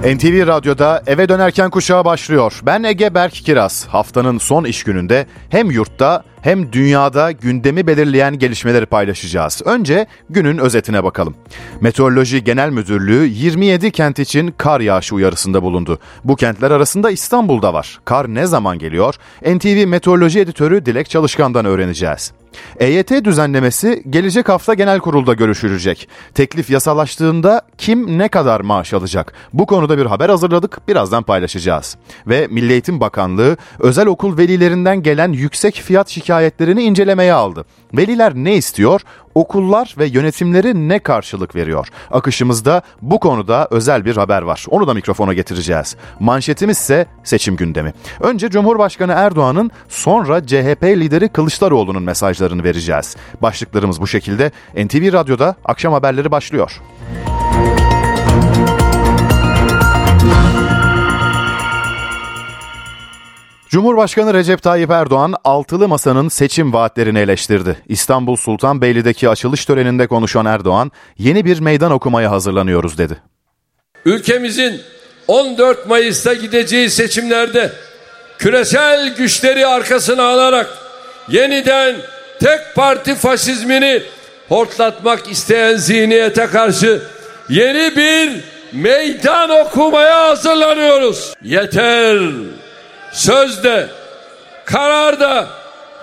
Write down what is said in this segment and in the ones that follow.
NTV Radyo'da eve dönerken kuşağı başlıyor. Ben Ege Berk Kiraz. Haftanın son iş gününde hem yurtta hem dünyada gündemi belirleyen gelişmeleri paylaşacağız. Önce günün özetine bakalım. Meteoroloji Genel Müdürlüğü 27 kent için kar yağışı uyarısında bulundu. Bu kentler arasında İstanbul'da var. Kar ne zaman geliyor? NTV Meteoroloji Editörü Dilek Çalışkan'dan öğreneceğiz. EYT düzenlemesi gelecek hafta genel kurulda görüşülecek. Teklif yasalaştığında kim ne kadar maaş alacak? Bu konuda bir haber hazırladık, birazdan paylaşacağız. Ve Milli Eğitim Bakanlığı özel okul velilerinden gelen yüksek fiyat şikayetlerini incelemeye aldı. Veliler ne istiyor? Okullar ve yönetimleri ne karşılık veriyor? Akışımızda bu konuda özel bir haber var. Onu da mikrofona getireceğiz. Manşetimiz ise seçim gündemi. Önce Cumhurbaşkanı Erdoğan'ın sonra CHP lideri Kılıçdaroğlu'nun mesajlarını vereceğiz. Başlıklarımız bu şekilde. NTV Radyo'da akşam haberleri başlıyor. Cumhurbaşkanı Recep Tayyip Erdoğan altılı masanın seçim vaatlerini eleştirdi. İstanbul Sultanbeyli'deki açılış töreninde konuşan Erdoğan, yeni bir meydan okumaya hazırlanıyoruz dedi. Ülkemizin 14 Mayıs'ta gideceği seçimlerde küresel güçleri arkasına alarak yeniden tek parti faşizmini hortlatmak isteyen zihniyete karşı yeni bir meydan okumaya hazırlanıyoruz. Yeter sözde, kararda,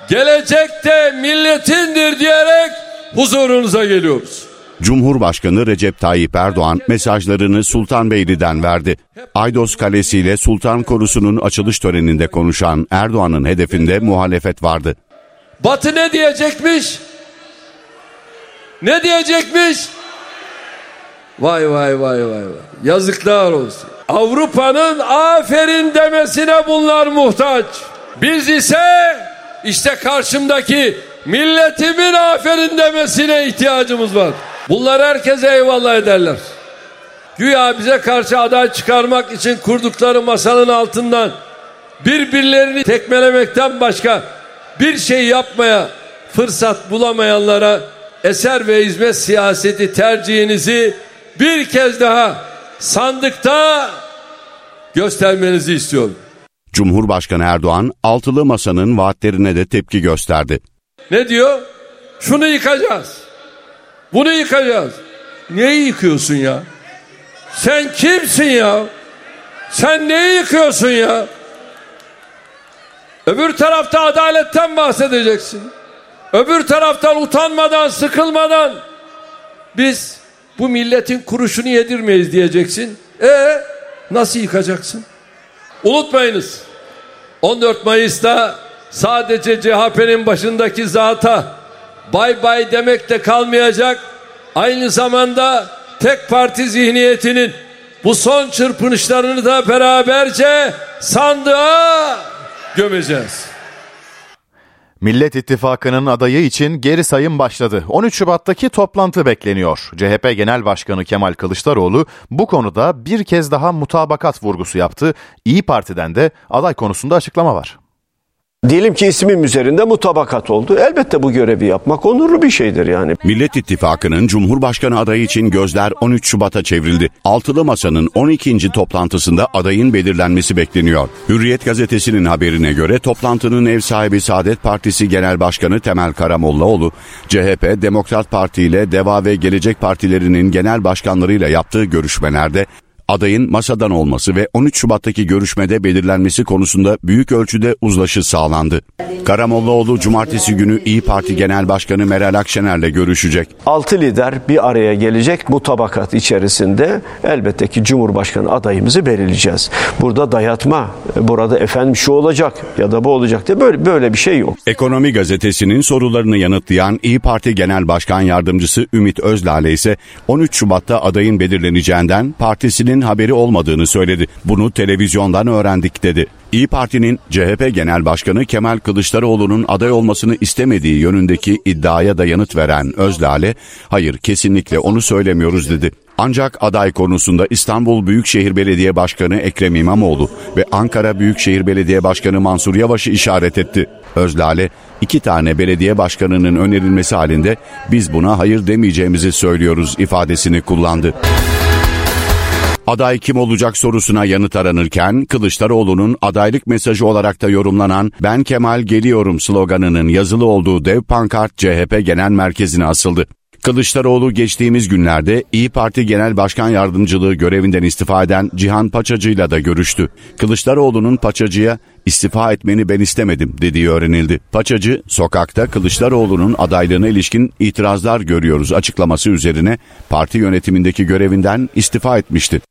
gelecekte milletindir diyerek huzurunuza geliyoruz. Cumhurbaşkanı Recep Tayyip Erdoğan mesajlarını Sultanbeyli'den verdi. Aydos Kalesi ile Sultan Korusu'nun açılış töreninde konuşan Erdoğan'ın hedefinde muhalefet vardı. Batı ne diyecekmiş? Ne diyecekmiş? Vay vay vay vay vay. Yazıklar olsun. Avrupa'nın aferin demesine bunlar muhtaç. Biz ise işte karşımdaki milletimin aferin demesine ihtiyacımız var. Bunlar herkese eyvallah ederler. Güya bize karşı aday çıkarmak için kurdukları masanın altından birbirlerini tekmelemekten başka bir şey yapmaya fırsat bulamayanlara eser ve hizmet siyaseti tercihinizi bir kez daha sandıkta göstermenizi istiyorum. Cumhurbaşkanı Erdoğan altılı masanın vaatlerine de tepki gösterdi. Ne diyor? Şunu yıkacağız. Bunu yıkacağız. Neyi yıkıyorsun ya? Sen kimsin ya? Sen neyi yıkıyorsun ya? Öbür tarafta adaletten bahsedeceksin. Öbür taraftan utanmadan, sıkılmadan biz bu milletin kuruşunu yedirmeyiz diyeceksin. E nasıl yıkacaksın? Unutmayınız. 14 Mayıs'ta sadece CHP'nin başındaki zata bay bay demek de kalmayacak. Aynı zamanda tek parti zihniyetinin bu son çırpınışlarını da beraberce sandığa gömeceğiz. Millet İttifakı'nın adayı için geri sayım başladı. 13 Şubat'taki toplantı bekleniyor. CHP Genel Başkanı Kemal Kılıçdaroğlu bu konuda bir kez daha mutabakat vurgusu yaptı. İyi Parti'den de aday konusunda açıklama var. Diyelim ki ismim üzerinde mutabakat oldu. Elbette bu görevi yapmak onurlu bir şeydir yani. Millet İttifakı'nın Cumhurbaşkanı adayı için gözler 13 Şubat'a çevrildi. Altılı Masa'nın 12. toplantısında adayın belirlenmesi bekleniyor. Hürriyet gazetesinin haberine göre toplantının ev sahibi Saadet Partisi Genel Başkanı Temel Karamollaoğlu, CHP, Demokrat Parti ile Deva ve Gelecek Partilerinin genel başkanlarıyla yaptığı görüşmelerde adayın masadan olması ve 13 Şubat'taki görüşmede belirlenmesi konusunda büyük ölçüde uzlaşı sağlandı. Karamollaoğlu cumartesi günü İyi Parti Genel Başkanı Meral Akşener'le görüşecek. Altı lider bir araya gelecek bu tabakat içerisinde elbette ki Cumhurbaşkanı adayımızı belirleyeceğiz. Burada dayatma, burada efendim şu olacak ya da bu olacak diye böyle, böyle bir şey yok. Ekonomi gazetesinin sorularını yanıtlayan İyi Parti Genel Başkan Yardımcısı Ümit Özlale ise 13 Şubat'ta adayın belirleneceğinden partisinin haberi olmadığını söyledi. Bunu televizyondan öğrendik dedi. İyi Parti'nin CHP Genel Başkanı Kemal Kılıçdaroğlu'nun aday olmasını istemediği yönündeki iddiaya da yanıt veren Özlale, hayır kesinlikle onu söylemiyoruz dedi. Ancak aday konusunda İstanbul Büyükşehir Belediye Başkanı Ekrem İmamoğlu ve Ankara Büyükşehir Belediye Başkanı Mansur Yavaş'ı işaret etti. Özlale, iki tane belediye başkanının önerilmesi halinde biz buna hayır demeyeceğimizi söylüyoruz ifadesini kullandı. Aday kim olacak sorusuna yanıt aranırken Kılıçdaroğlu'nun adaylık mesajı olarak da yorumlanan Ben Kemal geliyorum sloganının yazılı olduğu dev pankart CHP Genel Merkezi'ne asıldı. Kılıçdaroğlu geçtiğimiz günlerde İyi Parti Genel Başkan Yardımcılığı görevinden istifa eden Cihan Paçacı'yla da görüştü. Kılıçdaroğlu'nun Paçacı'ya istifa etmeni ben istemedim dediği öğrenildi. Paçacı, sokakta Kılıçdaroğlu'nun adaylığına ilişkin itirazlar görüyoruz açıklaması üzerine parti yönetimindeki görevinden istifa etmişti.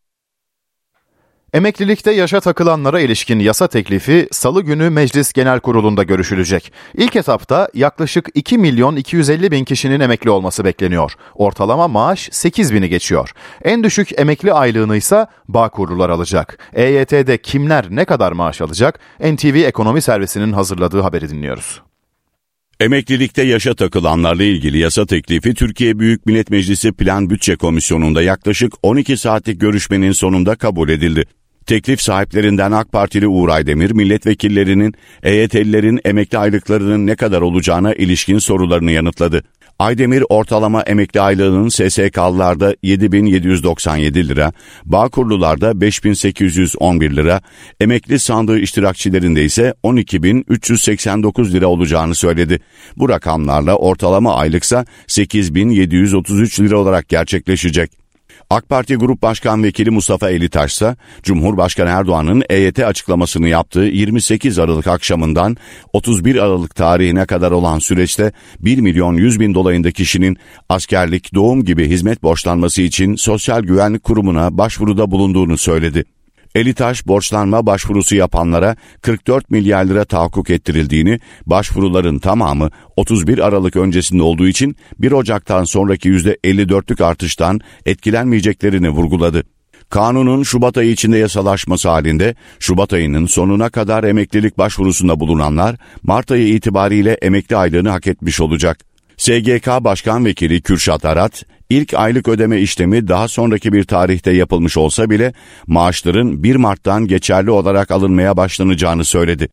Emeklilikte yaşa takılanlara ilişkin yasa teklifi salı günü Meclis Genel Kurulu'nda görüşülecek. İlk etapta yaklaşık 2 milyon 250 bin kişinin emekli olması bekleniyor. Ortalama maaş 8 bini geçiyor. En düşük emekli aylığını ise Bağkurlular alacak. EYT'de kimler ne kadar maaş alacak? NTV Ekonomi Servisi'nin hazırladığı haberi dinliyoruz. Emeklilikte yaşa takılanlarla ilgili yasa teklifi Türkiye Büyük Millet Meclisi Plan Bütçe Komisyonu'nda yaklaşık 12 saatlik görüşmenin sonunda kabul edildi. Teklif sahiplerinden AK Partili Uğur Aydemir, milletvekillerinin EYT'lilerin emekli aylıklarının ne kadar olacağına ilişkin sorularını yanıtladı. Aydemir ortalama emekli aylığının SSK'lılarda 7797 lira, Bağkurlularda 5811 lira, emekli sandığı iştirakçilerinde ise 12389 lira olacağını söyledi. Bu rakamlarla ortalama aylıksa 8733 lira olarak gerçekleşecek. AK Parti Grup Başkan Vekili Mustafa Elitaş ise Cumhurbaşkanı Erdoğan'ın EYT açıklamasını yaptığı 28 Aralık akşamından 31 Aralık tarihine kadar olan süreçte 1 milyon 100 bin dolayında kişinin askerlik, doğum gibi hizmet borçlanması için Sosyal Güvenlik Kurumu'na başvuruda bulunduğunu söyledi. Elitaş borçlanma başvurusu yapanlara 44 milyar lira tahakkuk ettirildiğini, başvuruların tamamı 31 Aralık öncesinde olduğu için 1 Ocak'tan sonraki %54'lük artıştan etkilenmeyeceklerini vurguladı. Kanunun Şubat ayı içinde yasalaşması halinde Şubat ayının sonuna kadar emeklilik başvurusunda bulunanlar Mart ayı itibariyle emekli aylığını hak etmiş olacak. SGK Başkan Vekili Kürşat Arat, ilk aylık ödeme işlemi daha sonraki bir tarihte yapılmış olsa bile maaşların 1 Mart'tan geçerli olarak alınmaya başlanacağını söyledi.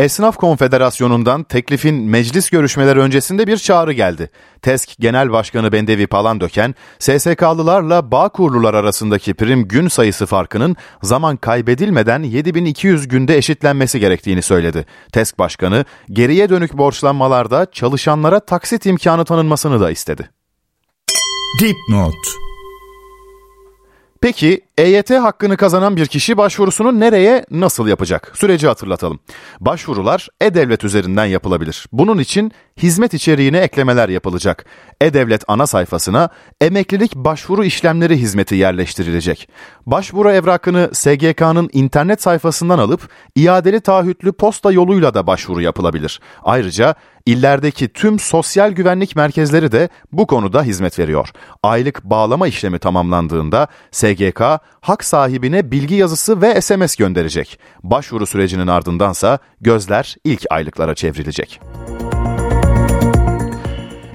Esnaf Konfederasyonu'ndan teklifin meclis görüşmeleri öncesinde bir çağrı geldi. TESK Genel Başkanı Bendevi Palandöken, SSK'lılarla Bağkurlular arasındaki prim gün sayısı farkının zaman kaybedilmeden 7200 günde eşitlenmesi gerektiğini söyledi. TESK Başkanı, geriye dönük borçlanmalarda çalışanlara taksit imkanı tanınmasını da istedi. Dipnot Peki EYT hakkını kazanan bir kişi başvurusunu nereye, nasıl yapacak? Süreci hatırlatalım. Başvurular e-devlet üzerinden yapılabilir. Bunun için hizmet içeriğine eklemeler yapılacak. E-devlet ana sayfasına emeklilik başvuru işlemleri hizmeti yerleştirilecek. Başvuru evrakını SGK'nın internet sayfasından alıp iadeli taahhütlü posta yoluyla da başvuru yapılabilir. Ayrıca illerdeki tüm sosyal güvenlik merkezleri de bu konuda hizmet veriyor. Aylık bağlama işlemi tamamlandığında SGK hak sahibine bilgi yazısı ve SMS gönderecek. Başvuru sürecinin ardındansa gözler ilk aylıklara çevrilecek.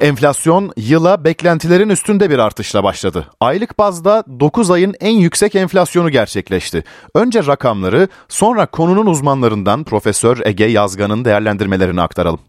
Enflasyon yıla beklentilerin üstünde bir artışla başladı. Aylık bazda 9 ayın en yüksek enflasyonu gerçekleşti. Önce rakamları, sonra konunun uzmanlarından Profesör Ege Yazgan'ın değerlendirmelerini aktaralım.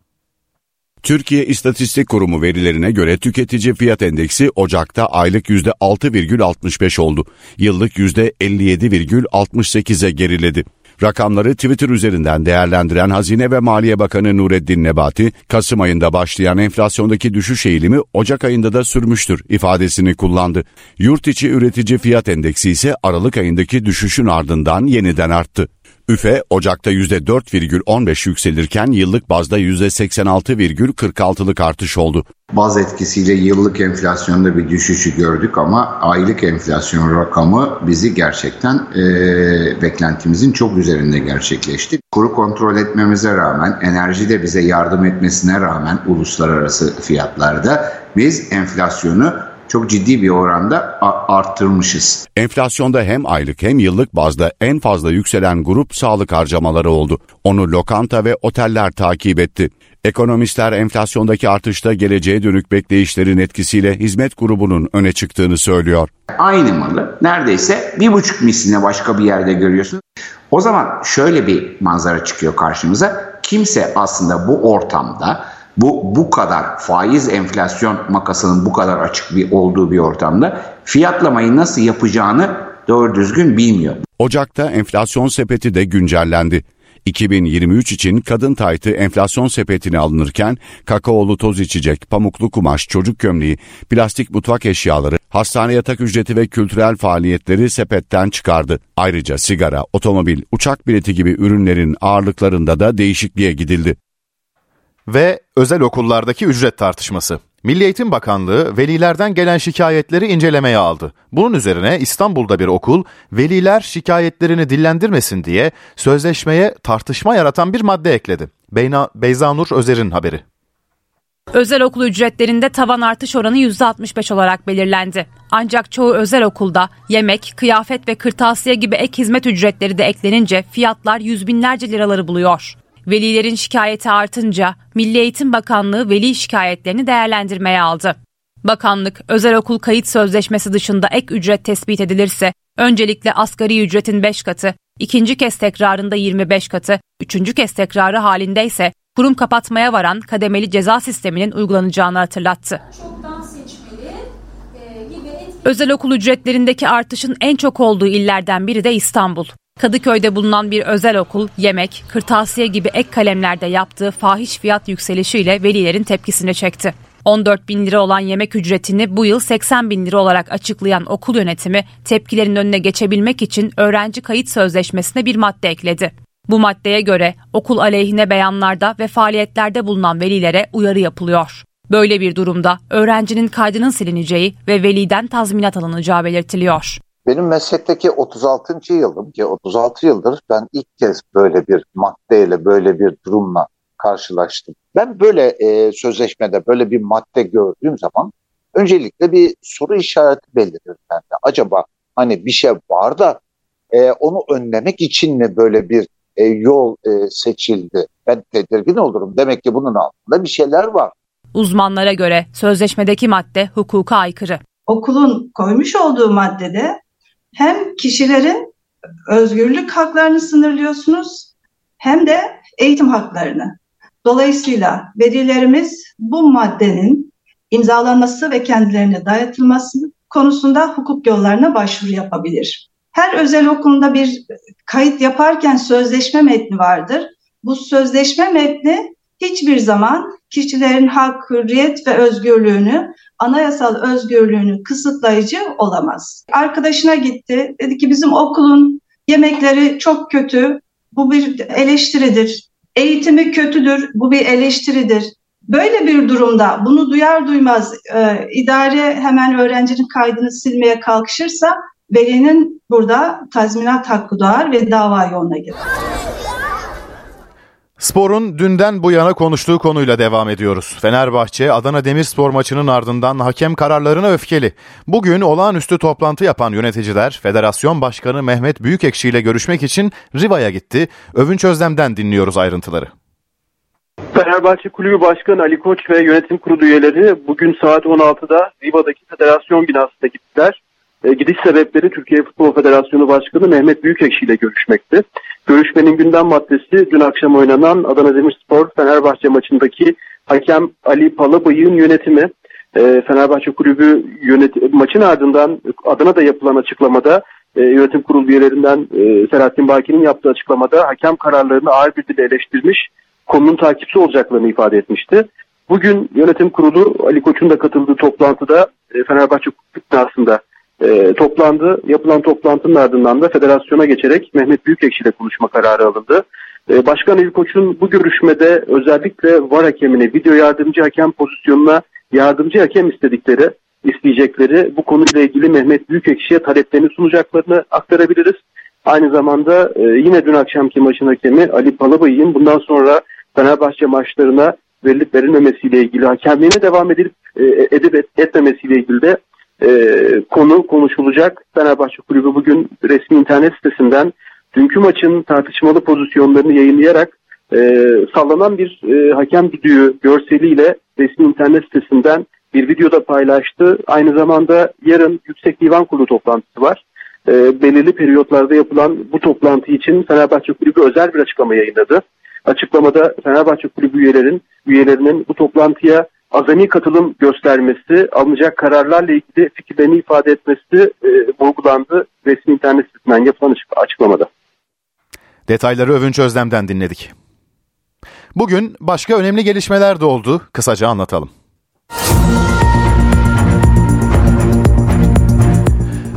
Türkiye İstatistik Kurumu verilerine göre tüketici fiyat endeksi Ocak'ta aylık %6,65 oldu. Yıllık %57,68'e geriledi. Rakamları Twitter üzerinden değerlendiren Hazine ve Maliye Bakanı Nureddin Nebati, Kasım ayında başlayan enflasyondaki düşüş eğilimi Ocak ayında da sürmüştür ifadesini kullandı. Yurt içi üretici fiyat endeksi ise Aralık ayındaki düşüşün ardından yeniden arttı. Üfe Ocak'ta %4,15 yükselirken yıllık bazda %86,46'lık artış oldu. Baz etkisiyle yıllık enflasyonda bir düşüşü gördük ama aylık enflasyon rakamı bizi gerçekten e, beklentimizin çok üzerinde gerçekleşti. Kuru kontrol etmemize rağmen, enerji de bize yardım etmesine rağmen uluslararası fiyatlarda biz enflasyonu çok ciddi bir oranda arttırmışız. Enflasyonda hem aylık hem yıllık bazda en fazla yükselen grup sağlık harcamaları oldu. Onu lokanta ve oteller takip etti. Ekonomistler enflasyondaki artışta geleceğe dönük bekleyişlerin etkisiyle hizmet grubunun öne çıktığını söylüyor. Aynı malı neredeyse bir buçuk misline başka bir yerde görüyorsun. O zaman şöyle bir manzara çıkıyor karşımıza. Kimse aslında bu ortamda bu bu kadar faiz enflasyon makasının bu kadar açık bir olduğu bir ortamda fiyatlamayı nasıl yapacağını doğru düzgün bilmiyor. Ocak'ta enflasyon sepeti de güncellendi. 2023 için kadın taytı enflasyon sepetine alınırken kakaolu toz içecek, pamuklu kumaş, çocuk gömleği, plastik mutfak eşyaları, hastane yatak ücreti ve kültürel faaliyetleri sepetten çıkardı. Ayrıca sigara, otomobil, uçak bileti gibi ürünlerin ağırlıklarında da değişikliğe gidildi. Ve özel okullardaki ücret tartışması. Milli Eğitim Bakanlığı velilerden gelen şikayetleri incelemeye aldı. Bunun üzerine İstanbul'da bir okul veliler şikayetlerini dillendirmesin diye sözleşmeye tartışma yaratan bir madde ekledi. Beyna, Beyza Nur Özer'in haberi. Özel okul ücretlerinde tavan artış oranı %65 olarak belirlendi. Ancak çoğu özel okulda yemek, kıyafet ve kırtasiye gibi ek hizmet ücretleri de eklenince fiyatlar yüz binlerce liraları buluyor. Velilerin şikayeti artınca Milli Eğitim Bakanlığı veli şikayetlerini değerlendirmeye aldı. Bakanlık özel okul kayıt sözleşmesi dışında ek ücret tespit edilirse öncelikle asgari ücretin 5 katı, ikinci kez tekrarında 25 katı, üçüncü kez tekrarı halinde ise kurum kapatmaya varan kademeli ceza sisteminin uygulanacağını hatırlattı. Özel okul ücretlerindeki artışın en çok olduğu illerden biri de İstanbul. Kadıköy'de bulunan bir özel okul yemek, kırtasiye gibi ek kalemlerde yaptığı fahiş fiyat yükselişiyle velilerin tepkisini çekti. 14 bin lira olan yemek ücretini bu yıl 80 bin lira olarak açıklayan okul yönetimi tepkilerin önüne geçebilmek için öğrenci kayıt sözleşmesine bir madde ekledi. Bu maddeye göre okul aleyhine beyanlarda ve faaliyetlerde bulunan velilere uyarı yapılıyor. Böyle bir durumda öğrencinin kaydının silineceği ve veliden tazminat alınacağı belirtiliyor. Benim meslekteki 36. yılım ki 36 yıldır ben ilk kez böyle bir maddeyle böyle bir durumla karşılaştım. Ben böyle e, sözleşmede böyle bir madde gördüğüm zaman öncelikle bir soru işareti belirir bende. Acaba hani bir şey var da e, onu önlemek için mi böyle bir e, yol e, seçildi? Ben tedirgin olurum. Demek ki bunun altında bir şeyler var. Uzmanlara göre sözleşmedeki madde hukuka aykırı. Okulun koymuş olduğu maddede hem kişilerin özgürlük haklarını sınırlıyorsunuz hem de eğitim haklarını. Dolayısıyla velilerimiz bu maddenin imzalanması ve kendilerine dayatılması konusunda hukuk yollarına başvuru yapabilir. Her özel okulda bir kayıt yaparken sözleşme metni vardır. Bu sözleşme metni hiçbir zaman kişilerin hak, hürriyet ve özgürlüğünü, anayasal özgürlüğünü kısıtlayıcı olamaz. Arkadaşına gitti, dedi ki bizim okulun yemekleri çok kötü, bu bir eleştiridir. Eğitimi kötüdür, bu bir eleştiridir. Böyle bir durumda bunu duyar duymaz e, idare hemen öğrencinin kaydını silmeye kalkışırsa velinin burada tazminat hakkı doğar ve dava yoluna girer. Spor'un dünden bu yana konuştuğu konuyla devam ediyoruz. Fenerbahçe Adana Demirspor maçının ardından hakem kararlarına öfkeli. Bugün olağanüstü toplantı yapan yöneticiler Federasyon Başkanı Mehmet Büyükekşi ile görüşmek için Riva'ya gitti. Övünç Özlem'den dinliyoruz ayrıntıları. Fenerbahçe Kulübü Başkanı Ali Koç ve yönetim kurulu üyeleri bugün saat 16'da Riva'daki federasyon binasına gittiler. E, gidiş sebepleri Türkiye Futbol Federasyonu Başkanı Mehmet Büyükekşi ile görüşmekti. Görüşmenin gündem maddesi dün akşam oynanan Adana Demirspor Fenerbahçe maçındaki hakem Ali Palabayık'ın yönetimi. E, Fenerbahçe Kulübü yönet maçın ardından Adana'da yapılan açıklamada e, yönetim kurulu üyelerinden e, Selahattin Baki'nin yaptığı açıklamada hakem kararlarını ağır bir dille eleştirmiş, konunun takipçi olacaklarını ifade etmişti. Bugün yönetim kurulu Ali Koç'un da katıldığı toplantıda e, Fenerbahçe iddiasında e, toplandı. Yapılan toplantının ardından da federasyona geçerek Mehmet Büyükekşi ile konuşma kararı alındı. E, Başkan Ali Koç'un bu görüşmede özellikle VAR hakemine, video yardımcı hakem pozisyonuna yardımcı hakem istedikleri, isteyecekleri bu konuyla ilgili Mehmet Büyükekşi'ye taleplerini sunacaklarını aktarabiliriz. Aynı zamanda e, yine dün akşamki maçın hakemi Ali Palabay'ın bundan sonra Fenerbahçe maçlarına verilip verilmemesiyle ilgili hakemliğine devam edip e, edip et, etmemesiyle ilgili de e, konu konuşulacak. Fenerbahçe Kulübü bugün resmi internet sitesinden dünkü maçın tartışmalı pozisyonlarını yayınlayarak e, sallanan bir e, hakem düdüğü görseliyle resmi internet sitesinden bir videoda paylaştı. Aynı zamanda yarın Yüksek Divan Kurulu toplantısı var. E, belirli periyotlarda yapılan bu toplantı için Fenerbahçe Kulübü özel bir açıklama yayınladı. Açıklamada Fenerbahçe Kulübü üyelerin üyelerinin bu toplantıya azami katılım göstermesi, alınacak kararlarla ilgili fikirlerini ifade etmesi e, vurgulandı resmi internet sitesinden yapılan açıklamada. Detayları Övünç Özlem'den dinledik. Bugün başka önemli gelişmeler de oldu. Kısaca anlatalım.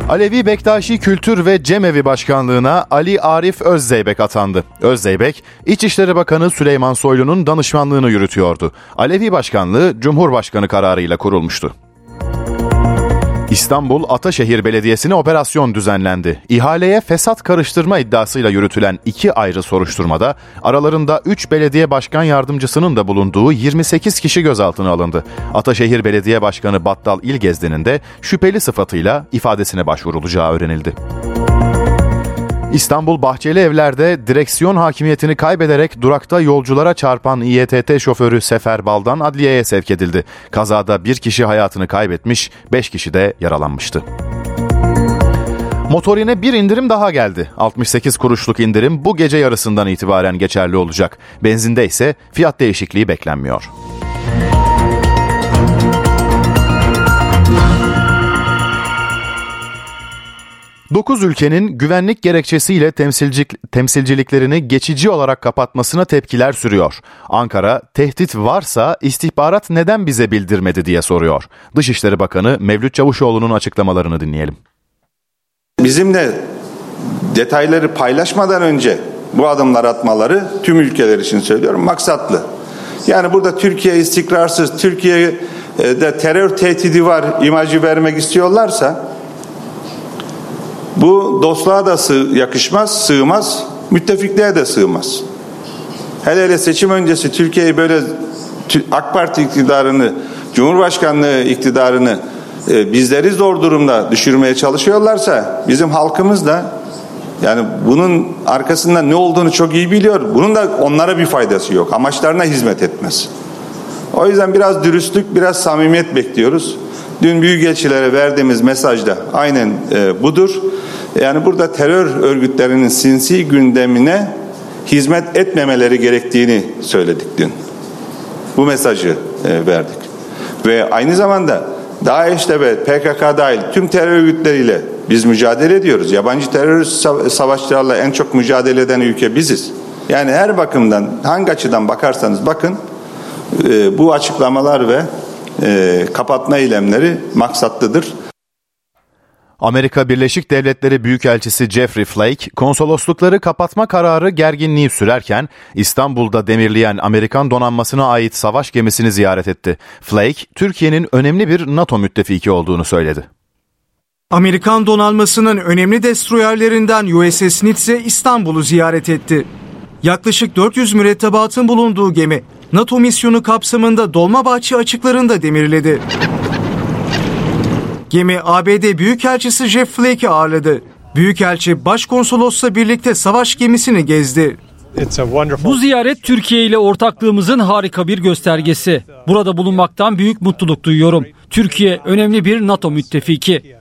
Alevi Bektaşi Kültür ve Cemevi Başkanlığı'na Ali Arif Özzeybek atandı. Özzeybek, İçişleri Bakanı Süleyman Soylu'nun danışmanlığını yürütüyordu. Alevi Başkanlığı Cumhurbaşkanı kararıyla kurulmuştu. İstanbul Ataşehir Belediyesi'ne operasyon düzenlendi. İhaleye fesat karıştırma iddiasıyla yürütülen iki ayrı soruşturmada aralarında 3 belediye başkan yardımcısının da bulunduğu 28 kişi gözaltına alındı. Ataşehir Belediye Başkanı Battal İlgezdi'nin de şüpheli sıfatıyla ifadesine başvurulacağı öğrenildi. İstanbul Bahçeli Evler'de direksiyon hakimiyetini kaybederek durakta yolculara çarpan İETT şoförü Sefer Baldan adliyeye sevk edildi. Kazada bir kişi hayatını kaybetmiş, beş kişi de yaralanmıştı. Motorine bir indirim daha geldi. 68 kuruşluk indirim bu gece yarısından itibaren geçerli olacak. Benzinde ise fiyat değişikliği beklenmiyor. 9 ülkenin güvenlik gerekçesiyle temsilcilik, temsilciliklerini geçici olarak kapatmasına tepkiler sürüyor. Ankara, tehdit varsa istihbarat neden bize bildirmedi diye soruyor. Dışişleri Bakanı Mevlüt Çavuşoğlu'nun açıklamalarını dinleyelim. Bizimle detayları paylaşmadan önce bu adımlar atmaları tüm ülkeler için söylüyorum maksatlı. Yani burada Türkiye istikrarsız, Türkiye'de terör tehdidi var imajı vermek istiyorlarsa bu dostluğa da sığ, yakışmaz, sığmaz, müttefikliğe de sığmaz. Hele hele seçim öncesi Türkiye'yi böyle AK Parti iktidarını, Cumhurbaşkanlığı iktidarını e, bizleri zor durumda düşürmeye çalışıyorlarsa bizim halkımız da yani bunun arkasında ne olduğunu çok iyi biliyor. Bunun da onlara bir faydası yok. Amaçlarına hizmet etmez. O yüzden biraz dürüstlük, biraz samimiyet bekliyoruz. Dün büyükelçilere verdiğimiz mesajda aynen e, budur. Yani burada terör örgütlerinin sinsi gündemine hizmet etmemeleri gerektiğini söyledik dün. Bu mesajı e, verdik. Ve aynı zamanda DAEŞ'le ve PKK dahil tüm terör örgütleriyle biz mücadele ediyoruz. Yabancı terörist savaşçılarla en çok mücadele eden ülke biziz. Yani her bakımdan hangi açıdan bakarsanız bakın e, bu açıklamalar ve e, kapatma eylemleri maksatlıdır. Amerika Birleşik Devletleri Büyükelçisi Jeffrey Flake, konsoloslukları kapatma kararı gerginliği sürerken İstanbul'da demirleyen Amerikan donanmasına ait savaş gemisini ziyaret etti. Flake, Türkiye'nin önemli bir NATO müttefiki olduğunu söyledi. Amerikan donanmasının önemli destroyerlerinden USS Nimitz İstanbul'u ziyaret etti. Yaklaşık 400 mürettebatın bulunduğu gemi NATO misyonu kapsamında Dolmabahçe açıklarında demirledi. Gemi ABD Büyükelçisi Jeff Flake'i ağırladı. Büyükelçi başkonsolosla birlikte savaş gemisini gezdi. Bu ziyaret Türkiye ile ortaklığımızın harika bir göstergesi. Burada bulunmaktan büyük mutluluk duyuyorum. Türkiye önemli bir NATO müttefiki.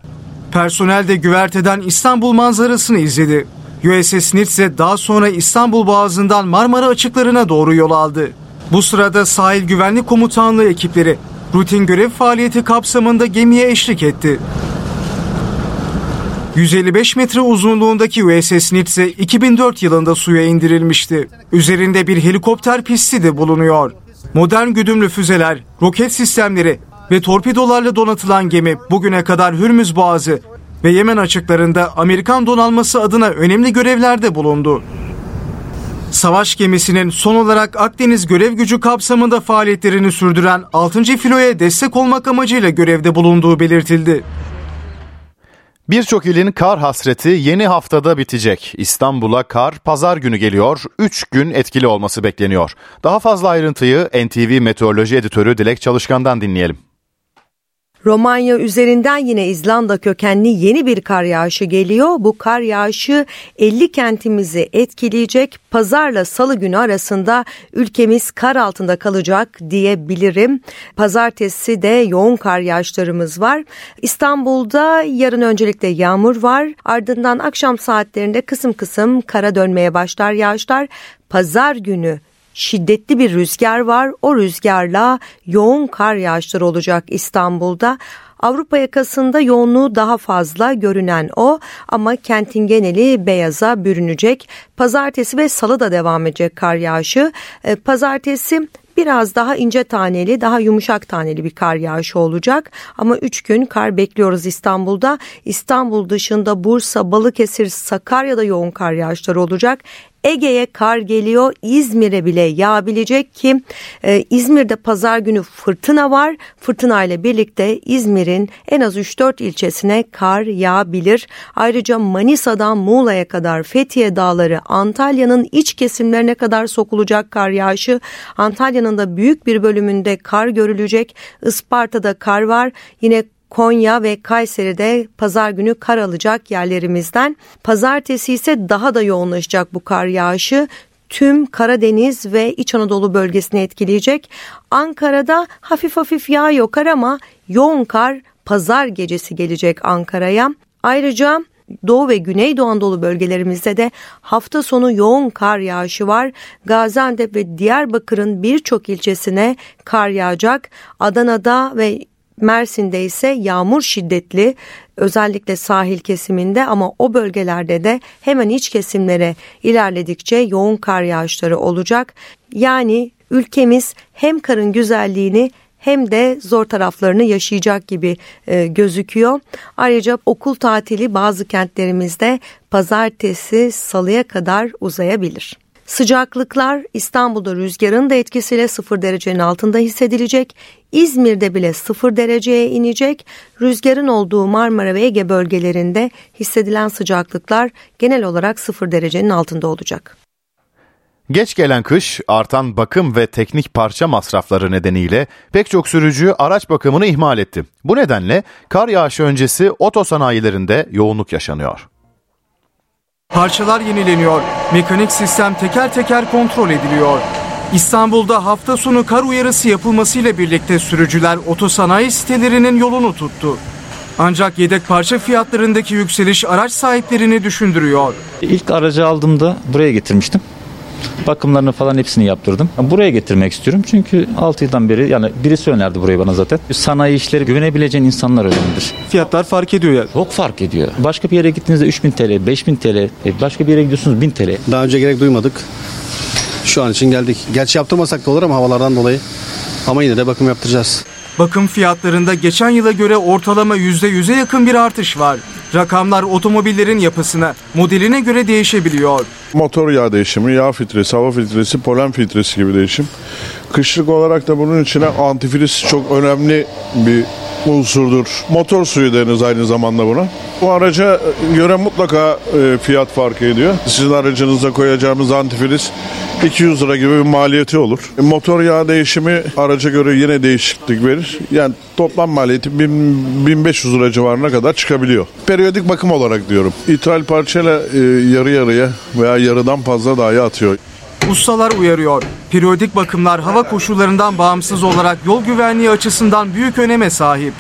Personel de güverteden İstanbul manzarasını izledi. USS Nitze daha sonra İstanbul Boğazı'ndan Marmara açıklarına doğru yol aldı. Bu sırada sahil güvenlik komutanlığı ekipleri rutin görev faaliyeti kapsamında gemiye eşlik etti. 155 metre uzunluğundaki USS Nitze 2004 yılında suya indirilmişti. Üzerinde bir helikopter pisti de bulunuyor. Modern güdümlü füzeler, roket sistemleri ve torpidolarla donatılan gemi bugüne kadar Hürmüz Boğazı ve Yemen açıklarında Amerikan donanması adına önemli görevlerde bulundu. Savaş gemisinin son olarak Akdeniz görev gücü kapsamında faaliyetlerini sürdüren 6. filoya destek olmak amacıyla görevde bulunduğu belirtildi. Birçok ilin kar hasreti yeni haftada bitecek. İstanbul'a kar pazar günü geliyor. 3 gün etkili olması bekleniyor. Daha fazla ayrıntıyı NTV Meteoroloji Editörü Dilek Çalışkan'dan dinleyelim. Romanya üzerinden yine İzlanda kökenli yeni bir kar yağışı geliyor. Bu kar yağışı 50 kentimizi etkileyecek. Pazarla salı günü arasında ülkemiz kar altında kalacak diyebilirim. Pazartesi de yoğun kar yağışlarımız var. İstanbul'da yarın öncelikle yağmur var. Ardından akşam saatlerinde kısım kısım kara dönmeye başlar yağışlar. Pazar günü şiddetli bir rüzgar var. O rüzgarla yoğun kar yağışları olacak İstanbul'da. Avrupa yakasında yoğunluğu daha fazla görünen o ama kentin geneli beyaza bürünecek. Pazartesi ve salı da devam edecek kar yağışı. Ee, pazartesi biraz daha ince taneli, daha yumuşak taneli bir kar yağışı olacak. Ama 3 gün kar bekliyoruz İstanbul'da. İstanbul dışında Bursa, Balıkesir, Sakarya'da yoğun kar yağışları olacak. Ege'ye kar geliyor İzmir'e bile yağabilecek ki e, İzmir'de pazar günü fırtına var. Fırtına ile birlikte İzmir'in en az 3-4 ilçesine kar yağabilir. Ayrıca Manisa'dan Muğla'ya kadar Fethiye Dağları Antalya'nın iç kesimlerine kadar sokulacak kar yağışı. Antalya'nın da büyük bir bölümünde kar görülecek. Isparta'da kar var. Yine Konya ve Kayseri'de pazar günü kar alacak yerlerimizden. Pazartesi ise daha da yoğunlaşacak bu kar yağışı tüm Karadeniz ve İç Anadolu bölgesini etkileyecek. Ankara'da hafif hafif yağıyor kar ama yoğun kar pazar gecesi gelecek Ankara'ya. Ayrıca Doğu ve Güneydoğu Anadolu bölgelerimizde de hafta sonu yoğun kar yağışı var. Gaziantep ve Diyarbakır'ın birçok ilçesine kar yağacak. Adana'da ve Mersin'de ise yağmur şiddetli özellikle sahil kesiminde ama o bölgelerde de hemen iç kesimlere ilerledikçe yoğun kar yağışları olacak. Yani ülkemiz hem karın güzelliğini hem de zor taraflarını yaşayacak gibi e, gözüküyor. Ayrıca okul tatili bazı kentlerimizde pazartesi salıya kadar uzayabilir. Sıcaklıklar İstanbul'da rüzgarın da etkisiyle sıfır derecenin altında hissedilecek. İzmir'de bile sıfır dereceye inecek. Rüzgarın olduğu Marmara ve Ege bölgelerinde hissedilen sıcaklıklar genel olarak sıfır derecenin altında olacak. Geç gelen kış, artan bakım ve teknik parça masrafları nedeniyle pek çok sürücü araç bakımını ihmal etti. Bu nedenle kar yağışı öncesi otosanayilerinde yoğunluk yaşanıyor. Parçalar yenileniyor. Mekanik sistem teker teker kontrol ediliyor. İstanbul'da hafta sonu kar uyarısı yapılmasıyla birlikte sürücüler otosanayi sitelerinin yolunu tuttu. Ancak yedek parça fiyatlarındaki yükseliş araç sahiplerini düşündürüyor. İlk aracı aldığımda buraya getirmiştim. Bakımlarını falan hepsini yaptırdım. Buraya getirmek istiyorum çünkü 6 yıldan beri yani birisi önerdi burayı bana zaten. Sanayi işleri güvenebileceğin insanlar önemlidir. Fiyatlar fark ediyor ya. Çok fark ediyor. Başka bir yere gittiğinizde 3000 TL, 5000 TL, e, başka bir yere gidiyorsunuz 1000 TL. Daha önce gerek duymadık. Şu an için geldik. Gerçi yaptırmasak da olur ama havalardan dolayı. Ama yine de bakım yaptıracağız. Bakım fiyatlarında geçen yıla göre ortalama %100'e yakın bir artış var. Rakamlar otomobillerin yapısına, modeline göre değişebiliyor. Motor yağ değişimi, yağ filtresi, hava filtresi, polen filtresi gibi değişim. Kışlık olarak da bunun içine antifriz çok önemli bir unsurdur. Motor suyu deniz aynı zamanda buna. Bu araca göre mutlaka e, fiyat farkı ediyor. Sizin aracınıza koyacağımız antifriz 200 lira gibi bir maliyeti olur. E, motor yağ değişimi araca göre yine değişiklik verir. Yani toplam maliyeti 1000, 1500 lira civarına kadar çıkabiliyor. Periyodik bakım olarak diyorum. İthal parçayla e, yarı yarıya veya yarıdan fazla dahi atıyor. Ustalar uyarıyor. Periyodik bakımlar hava koşullarından bağımsız olarak yol güvenliği açısından büyük öneme sahip.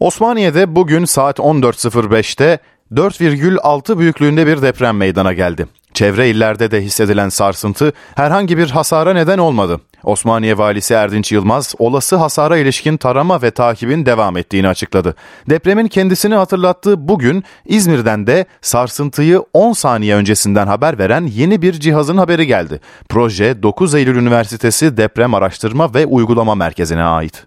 Osmaniye'de bugün saat 14.05'te 4,6 büyüklüğünde bir deprem meydana geldi. Çevre illerde de hissedilen sarsıntı herhangi bir hasara neden olmadı. Osmaniye Valisi Erdinç Yılmaz olası hasara ilişkin tarama ve takibin devam ettiğini açıkladı. Depremin kendisini hatırlattığı bugün İzmir'den de sarsıntıyı 10 saniye öncesinden haber veren yeni bir cihazın haberi geldi. Proje 9 Eylül Üniversitesi Deprem Araştırma ve Uygulama Merkezi'ne ait.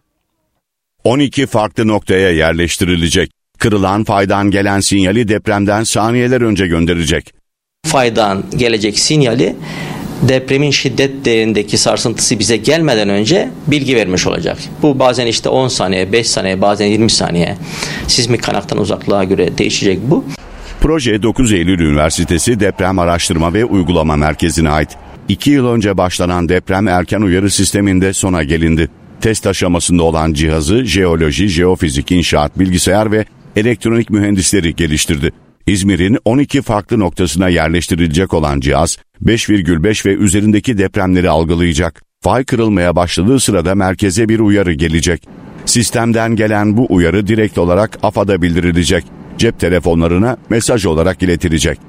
12 farklı noktaya yerleştirilecek. Kırılan faydan gelen sinyali depremden saniyeler önce gönderecek. Faydan gelecek sinyali depremin şiddet değerindeki sarsıntısı bize gelmeden önce bilgi vermiş olacak. Bu bazen işte 10 saniye, 5 saniye, bazen 20 saniye. Sismik kaynaktan uzaklığa göre değişecek bu. Proje 9 Eylül Üniversitesi Deprem Araştırma ve Uygulama Merkezi'ne ait. 2 yıl önce başlanan deprem erken uyarı sisteminde sona gelindi. Test aşamasında olan cihazı jeoloji, jeofizik, inşaat, bilgisayar ve elektronik mühendisleri geliştirdi. İzmir'in 12 farklı noktasına yerleştirilecek olan cihaz 5,5 ve üzerindeki depremleri algılayacak. Fay kırılmaya başladığı sırada merkeze bir uyarı gelecek. Sistemden gelen bu uyarı direkt olarak AFAD'a bildirilecek. cep telefonlarına mesaj olarak iletilecek.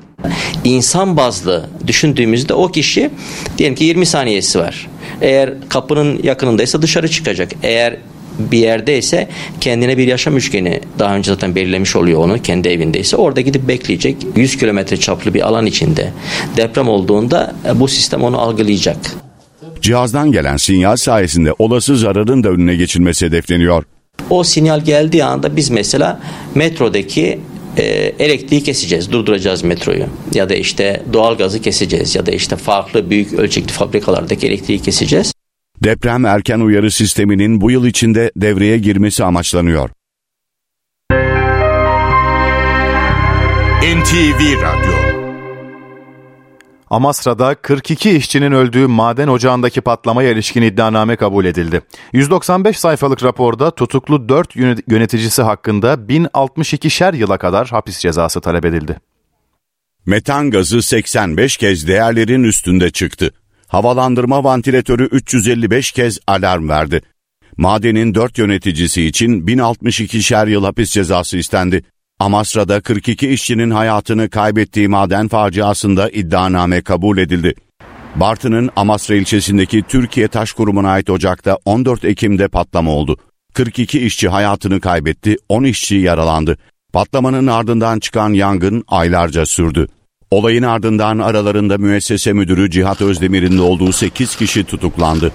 İnsan bazlı düşündüğümüzde o kişi diyelim ki 20 saniyesi var. Eğer kapının yakınındaysa dışarı çıkacak. Eğer bir yerdeyse kendine bir yaşam üçgeni daha önce zaten belirlemiş oluyor onu kendi evindeyse orada gidip bekleyecek 100 kilometre çaplı bir alan içinde deprem olduğunda e, bu sistem onu algılayacak. Cihazdan gelen sinyal sayesinde olası zararın da önüne geçilmesi hedefleniyor. O sinyal geldiği anda biz mesela metrodaki e, elektriği keseceğiz, durduracağız metroyu. Ya da işte doğal gazı keseceğiz ya da işte farklı büyük ölçekli fabrikalardaki elektriği keseceğiz. Deprem erken uyarı sisteminin bu yıl içinde devreye girmesi amaçlanıyor. NTV Radyo Amasra'da 42 işçinin öldüğü maden ocağındaki patlamaya ilişkin iddianame kabul edildi. 195 sayfalık raporda tutuklu 4 yöneticisi hakkında 1062'şer yıla kadar hapis cezası talep edildi. Metan gazı 85 kez değerlerin üstünde çıktı. Havalandırma vantilatörü 355 kez alarm verdi. Madenin 4 yöneticisi için 1062'şer yıl hapis cezası istendi. Amasra'da 42 işçinin hayatını kaybettiği maden faciasında iddianame kabul edildi. Bartın'ın Amasra ilçesindeki Türkiye Taş Kurumu'na ait ocakta 14 Ekim'de patlama oldu. 42 işçi hayatını kaybetti, 10 işçi yaralandı. Patlamanın ardından çıkan yangın aylarca sürdü. Olayın ardından aralarında müessese müdürü Cihat Özdemir'in de olduğu 8 kişi tutuklandı.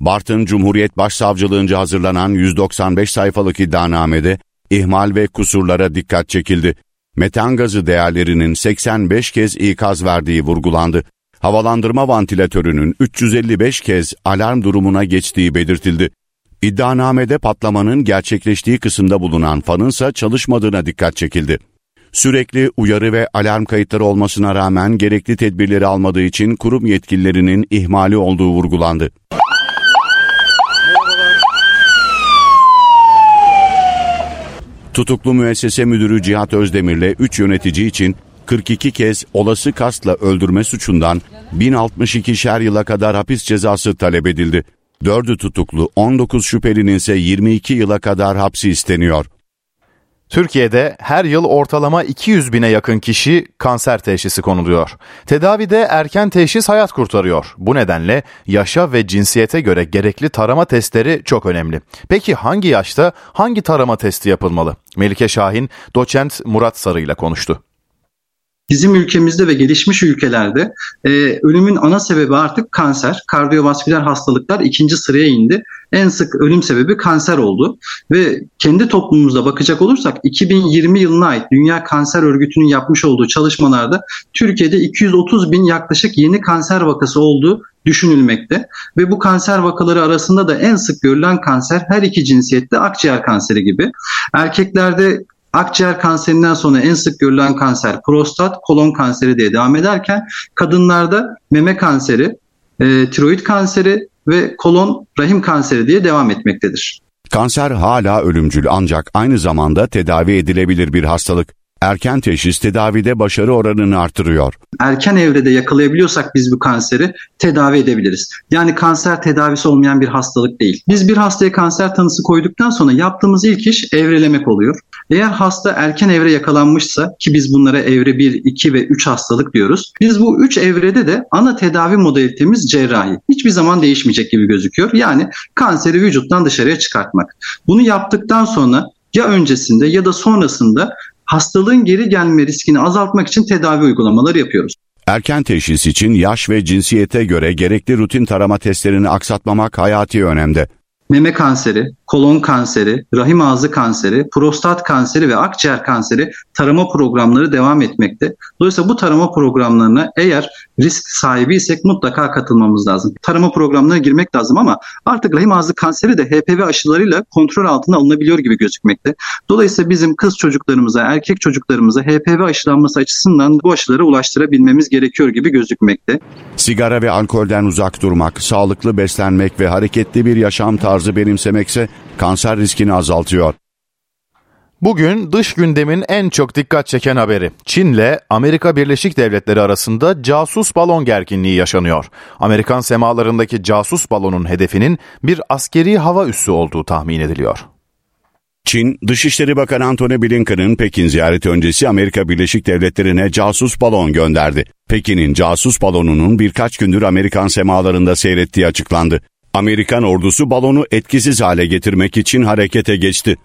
Bartın Cumhuriyet Başsavcılığınca hazırlanan 195 sayfalık iddianamede ihmal ve kusurlara dikkat çekildi. Metan gazı değerlerinin 85 kez ikaz verdiği vurgulandı. Havalandırma vantilatörünün 355 kez alarm durumuna geçtiği belirtildi. İddianamede patlamanın gerçekleştiği kısımda bulunan fanınsa çalışmadığına dikkat çekildi. Sürekli uyarı ve alarm kayıtları olmasına rağmen gerekli tedbirleri almadığı için kurum yetkililerinin ihmali olduğu vurgulandı. Tutuklu müessese müdürü Cihat Özdemir'le 3 yönetici için 42 kez olası kastla öldürme suçundan 1062'şer yıla kadar hapis cezası talep edildi. 4'ü tutuklu, 19 şüphelinin ise 22 yıla kadar hapsi isteniyor. Türkiye'de her yıl ortalama 200 bine yakın kişi kanser teşhisi konuluyor. Tedavide erken teşhis hayat kurtarıyor. Bu nedenle yaşa ve cinsiyete göre gerekli tarama testleri çok önemli. Peki hangi yaşta hangi tarama testi yapılmalı? Melike Şahin, doçent Murat Sarı ile konuştu. Bizim ülkemizde ve gelişmiş ülkelerde e, ölümün ana sebebi artık kanser, kardiyovasküler hastalıklar ikinci sıraya indi. En sık ölüm sebebi kanser oldu ve kendi toplumumuzda bakacak olursak 2020 yılına ait Dünya Kanser Örgütü'nün yapmış olduğu çalışmalarda Türkiye'de 230 bin yaklaşık yeni kanser vakası olduğu düşünülmekte ve bu kanser vakaları arasında da en sık görülen kanser her iki cinsiyette akciğer kanseri gibi. Erkeklerde Akciğer kanserinden sonra en sık görülen kanser prostat, kolon kanseri diye devam ederken kadınlarda meme kanseri, e, tiroid kanseri ve kolon rahim kanseri diye devam etmektedir. Kanser hala ölümcül ancak aynı zamanda tedavi edilebilir bir hastalık. Erken teşhis tedavide başarı oranını artırıyor. Erken evrede yakalayabiliyorsak biz bu kanseri tedavi edebiliriz. Yani kanser tedavisi olmayan bir hastalık değil. Biz bir hastaya kanser tanısı koyduktan sonra yaptığımız ilk iş evrelemek oluyor. Eğer hasta erken evre yakalanmışsa ki biz bunlara evre 1, 2 ve 3 hastalık diyoruz. Biz bu 3 evrede de ana tedavi modalitemiz cerrahi. Hiçbir zaman değişmeyecek gibi gözüküyor. Yani kanseri vücuttan dışarıya çıkartmak. Bunu yaptıktan sonra ya öncesinde ya da sonrasında hastalığın geri gelme riskini azaltmak için tedavi uygulamaları yapıyoruz. Erken teşhis için yaş ve cinsiyete göre gerekli rutin tarama testlerini aksatmamak hayati önemde meme kanseri, kolon kanseri, rahim ağzı kanseri, prostat kanseri ve akciğer kanseri tarama programları devam etmekte. Dolayısıyla bu tarama programlarına eğer risk sahibiysek mutlaka katılmamız lazım. Tarama programlarına girmek lazım ama artık rahim ağzı kanseri de HPV aşılarıyla kontrol altına alınabiliyor gibi gözükmekte. Dolayısıyla bizim kız çocuklarımıza, erkek çocuklarımıza HPV aşılanması açısından bu aşıları ulaştırabilmemiz gerekiyor gibi gözükmekte. Sigara ve alkolden uzak durmak, sağlıklı beslenmek ve hareketli bir yaşam tarzı benimsemekse kanser riskini azaltıyor. Bugün dış gündemin en çok dikkat çeken haberi. Çin'le Amerika Birleşik Devletleri arasında casus balon gerginliği yaşanıyor. Amerikan semalarındaki casus balonun hedefinin bir askeri hava üssü olduğu tahmin ediliyor. Çin, Dışişleri Bakanı Antony Blinken'ın Pekin ziyareti öncesi Amerika Birleşik Devletleri'ne casus balon gönderdi. Pekin'in casus balonunun birkaç gündür Amerikan semalarında seyrettiği açıklandı. Amerikan ordusu balonu etkisiz hale getirmek için harekete geçti.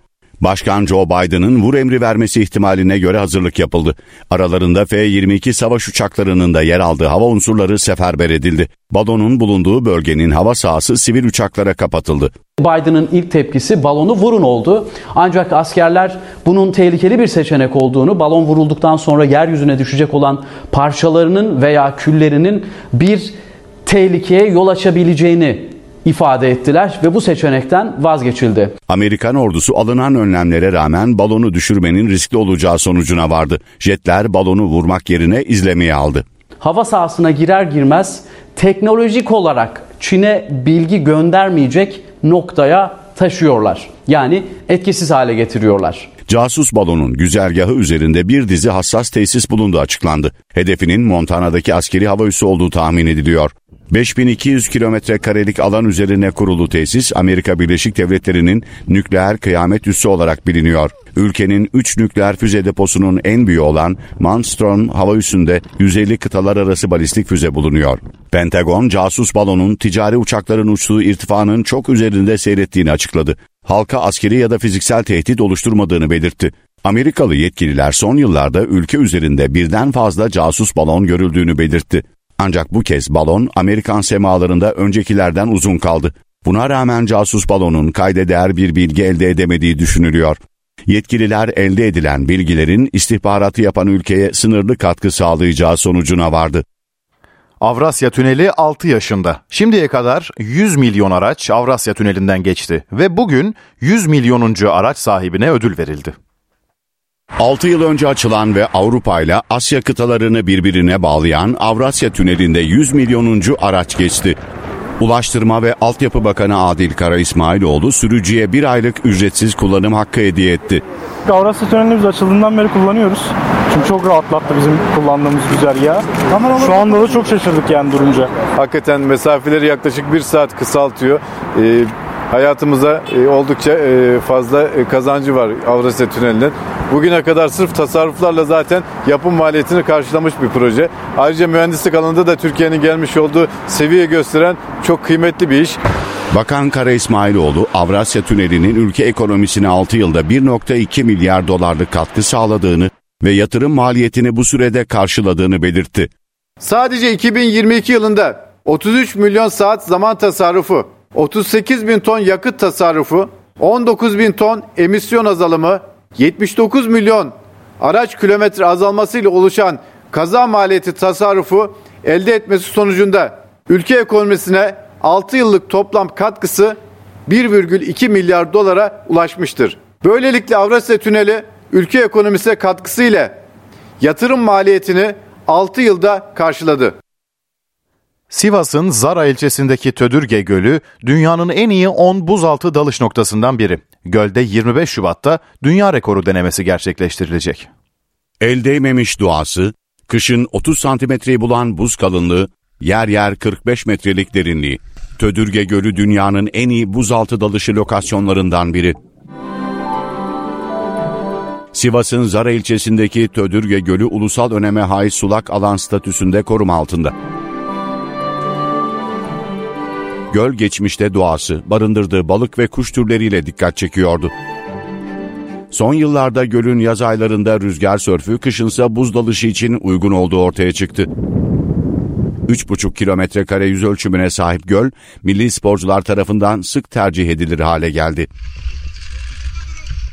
Başkan Joe Biden'ın vur emri vermesi ihtimaline göre hazırlık yapıldı. Aralarında F-22 savaş uçaklarının da yer aldığı hava unsurları seferber edildi. Balonun bulunduğu bölgenin hava sahası sivil uçaklara kapatıldı. Biden'ın ilk tepkisi balonu vurun oldu. Ancak askerler bunun tehlikeli bir seçenek olduğunu, balon vurulduktan sonra yeryüzüne düşecek olan parçalarının veya küllerinin bir tehlikeye yol açabileceğini ifade ettiler ve bu seçenekten vazgeçildi. Amerikan ordusu alınan önlemlere rağmen balonu düşürmenin riskli olacağı sonucuna vardı. Jetler balonu vurmak yerine izlemeye aldı. Hava sahasına girer girmez teknolojik olarak Çin'e bilgi göndermeyecek noktaya taşıyorlar. Yani etkisiz hale getiriyorlar. Casus balonun güzergahı üzerinde bir dizi hassas tesis bulunduğu açıklandı. Hedefinin Montana'daki askeri hava üssü olduğu tahmin ediliyor. 5200 kilometre karelik alan üzerine kurulu tesis Amerika Birleşik Devletleri'nin nükleer kıyamet üssü olarak biliniyor. Ülkenin 3 nükleer füze deposunun en büyüğü olan Manstrom hava üssünde 150 kıtalar arası balistik füze bulunuyor. Pentagon casus balonun ticari uçakların uçtuğu irtifanın çok üzerinde seyrettiğini açıkladı. Halka askeri ya da fiziksel tehdit oluşturmadığını belirtti. Amerikalı yetkililer son yıllarda ülke üzerinde birden fazla casus balon görüldüğünü belirtti. Ancak bu kez balon Amerikan semalarında öncekilerden uzun kaldı. Buna rağmen casus balonun kayda değer bir bilgi elde edemediği düşünülüyor. Yetkililer elde edilen bilgilerin istihbaratı yapan ülkeye sınırlı katkı sağlayacağı sonucuna vardı. Avrasya Tüneli 6 yaşında. Şimdiye kadar 100 milyon araç Avrasya Tüneli'nden geçti ve bugün 100 milyonuncu araç sahibine ödül verildi. 6 yıl önce açılan ve Avrupa ile Asya kıtalarını birbirine bağlayan Avrasya Tüneli'nde 100 milyonuncu araç geçti. Ulaştırma ve Altyapı Bakanı Adil Kara İsmailoğlu sürücüye bir aylık ücretsiz kullanım hakkı hediye etti. Avrasya Tüneli'ni biz açıldığından beri kullanıyoruz. Çünkü çok rahatlattı bizim kullandığımız güzergahı. Şu anda da çok şaşırdık yani durunca. Hakikaten mesafeleri yaklaşık bir saat kısaltıyor. Ee, hayatımıza e, oldukça e, fazla e, kazancı var Avrasya Tüneli'nin. Bugüne kadar sırf tasarruflarla zaten yapım maliyetini karşılamış bir proje. Ayrıca mühendislik alanında da Türkiye'nin gelmiş olduğu seviye gösteren çok kıymetli bir iş. Bakan Kara İsmailoğlu, Avrasya Tüneli'nin ülke ekonomisine 6 yılda 1.2 milyar dolarlık katkı sağladığını ve yatırım maliyetini bu sürede karşıladığını belirtti. Sadece 2022 yılında 33 milyon saat zaman tasarrufu, 38 bin ton yakıt tasarrufu, 19 bin ton emisyon azalımı, 79 milyon araç kilometre azalmasıyla oluşan kaza maliyeti tasarrufu elde etmesi sonucunda ülke ekonomisine 6 yıllık toplam katkısı 1,2 milyar dolara ulaşmıştır. Böylelikle Avrasya Tüneli ülke ekonomisine katkısıyla yatırım maliyetini 6 yılda karşıladı. Sivas'ın Zara ilçesindeki Tödürge Gölü dünyanın en iyi 10 buzaltı dalış noktasından biri. Gölde 25 Şubat'ta dünya rekoru denemesi gerçekleştirilecek. El değmemiş doğası, kışın 30 santimetreyi bulan buz kalınlığı, yer yer 45 metrelik derinliği. Tödürge Gölü dünyanın en iyi buzaltı dalışı lokasyonlarından biri. Sivas'ın Zara ilçesindeki Tödürge Gölü ulusal öneme haiz sulak alan statüsünde koruma altında. Göl geçmişte doğası, barındırdığı balık ve kuş türleriyle dikkat çekiyordu. Son yıllarda gölün yaz aylarında rüzgar sörfü, kışınsa buz dalışı için uygun olduğu ortaya çıktı. 3,5 kilometre kare yüz ölçümüne sahip göl, milli sporcular tarafından sık tercih edilir hale geldi.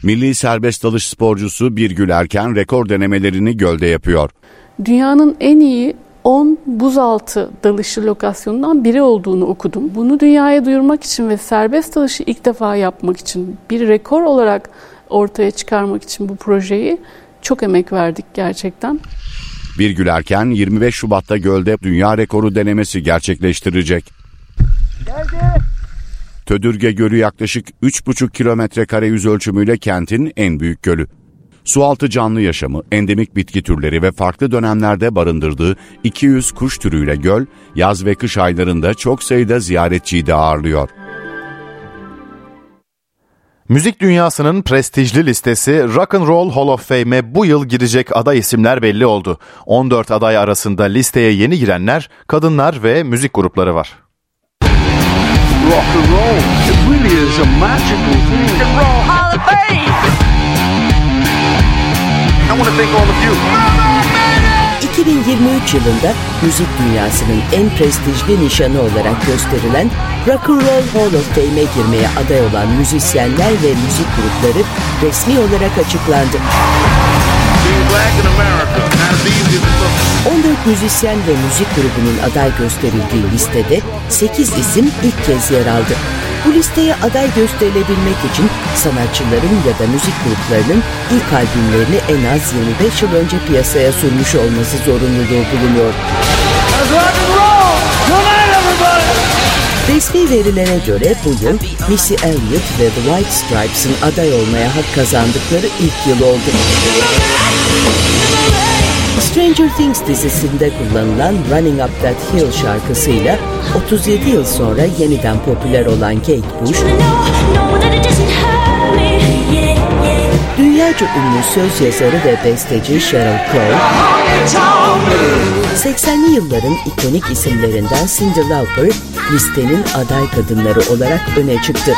Milli serbest dalış sporcusu Birgül Erken rekor denemelerini gölde yapıyor. Dünyanın en iyi 10 buzaltı dalışı lokasyonundan biri olduğunu okudum. Bunu dünyaya duyurmak için ve serbest dalışı ilk defa yapmak için bir rekor olarak ortaya çıkarmak için bu projeyi çok emek verdik gerçekten. Birgül Erken 25 Şubat'ta gölde dünya rekoru denemesi gerçekleştirecek. Geldi. Tödürge Gölü yaklaşık 3,5 kilometre kare yüz ölçümüyle kentin en büyük gölü. Sualtı canlı yaşamı, endemik bitki türleri ve farklı dönemlerde barındırdığı 200 kuş türüyle göl, yaz ve kış aylarında çok sayıda ziyaretçiyi de ağırlıyor. Müzik dünyasının prestijli listesi Rock and Roll Hall of Fame'e bu yıl girecek aday isimler belli oldu. 14 aday arasında listeye yeni girenler kadınlar ve müzik grupları var. Rock and roll, it really is a magical thing. Rock and Roll Hall of Fame. I want to thank all of you. 2023 yılında müzik dünyasının en prestijli nişanı olarak gösterilen Rock and Roll Hall of Fame'e girmeye aday olan müzisyenler ve müzik grupları resmi olarak açıklandı. 14 müzisyen ve müzik grubunun aday gösterildiği listede 8 isim ilk kez yer aldı. Bu listeye aday gösterilebilmek için sanatçıların ya da müzik gruplarının ilk albümlerini en az 25 yıl önce piyasaya sürmüş olması zorunluluğu bulunuyor. Resmi verilere göre bu yıl Missy Elliott ve The White Stripes'ın aday olmaya hak kazandıkları ilk yıl oldu. Stranger Things dizisinde kullanılan Running Up That Hill şarkısıyla 37 yıl sonra yeniden popüler olan Kate Bush, dünyaca ünlü söz yazarı ve besteci Sheryl Crow, 80'li yılların ikonik isimlerinden Cyndi Lauper listenin aday kadınları olarak öne çıktı.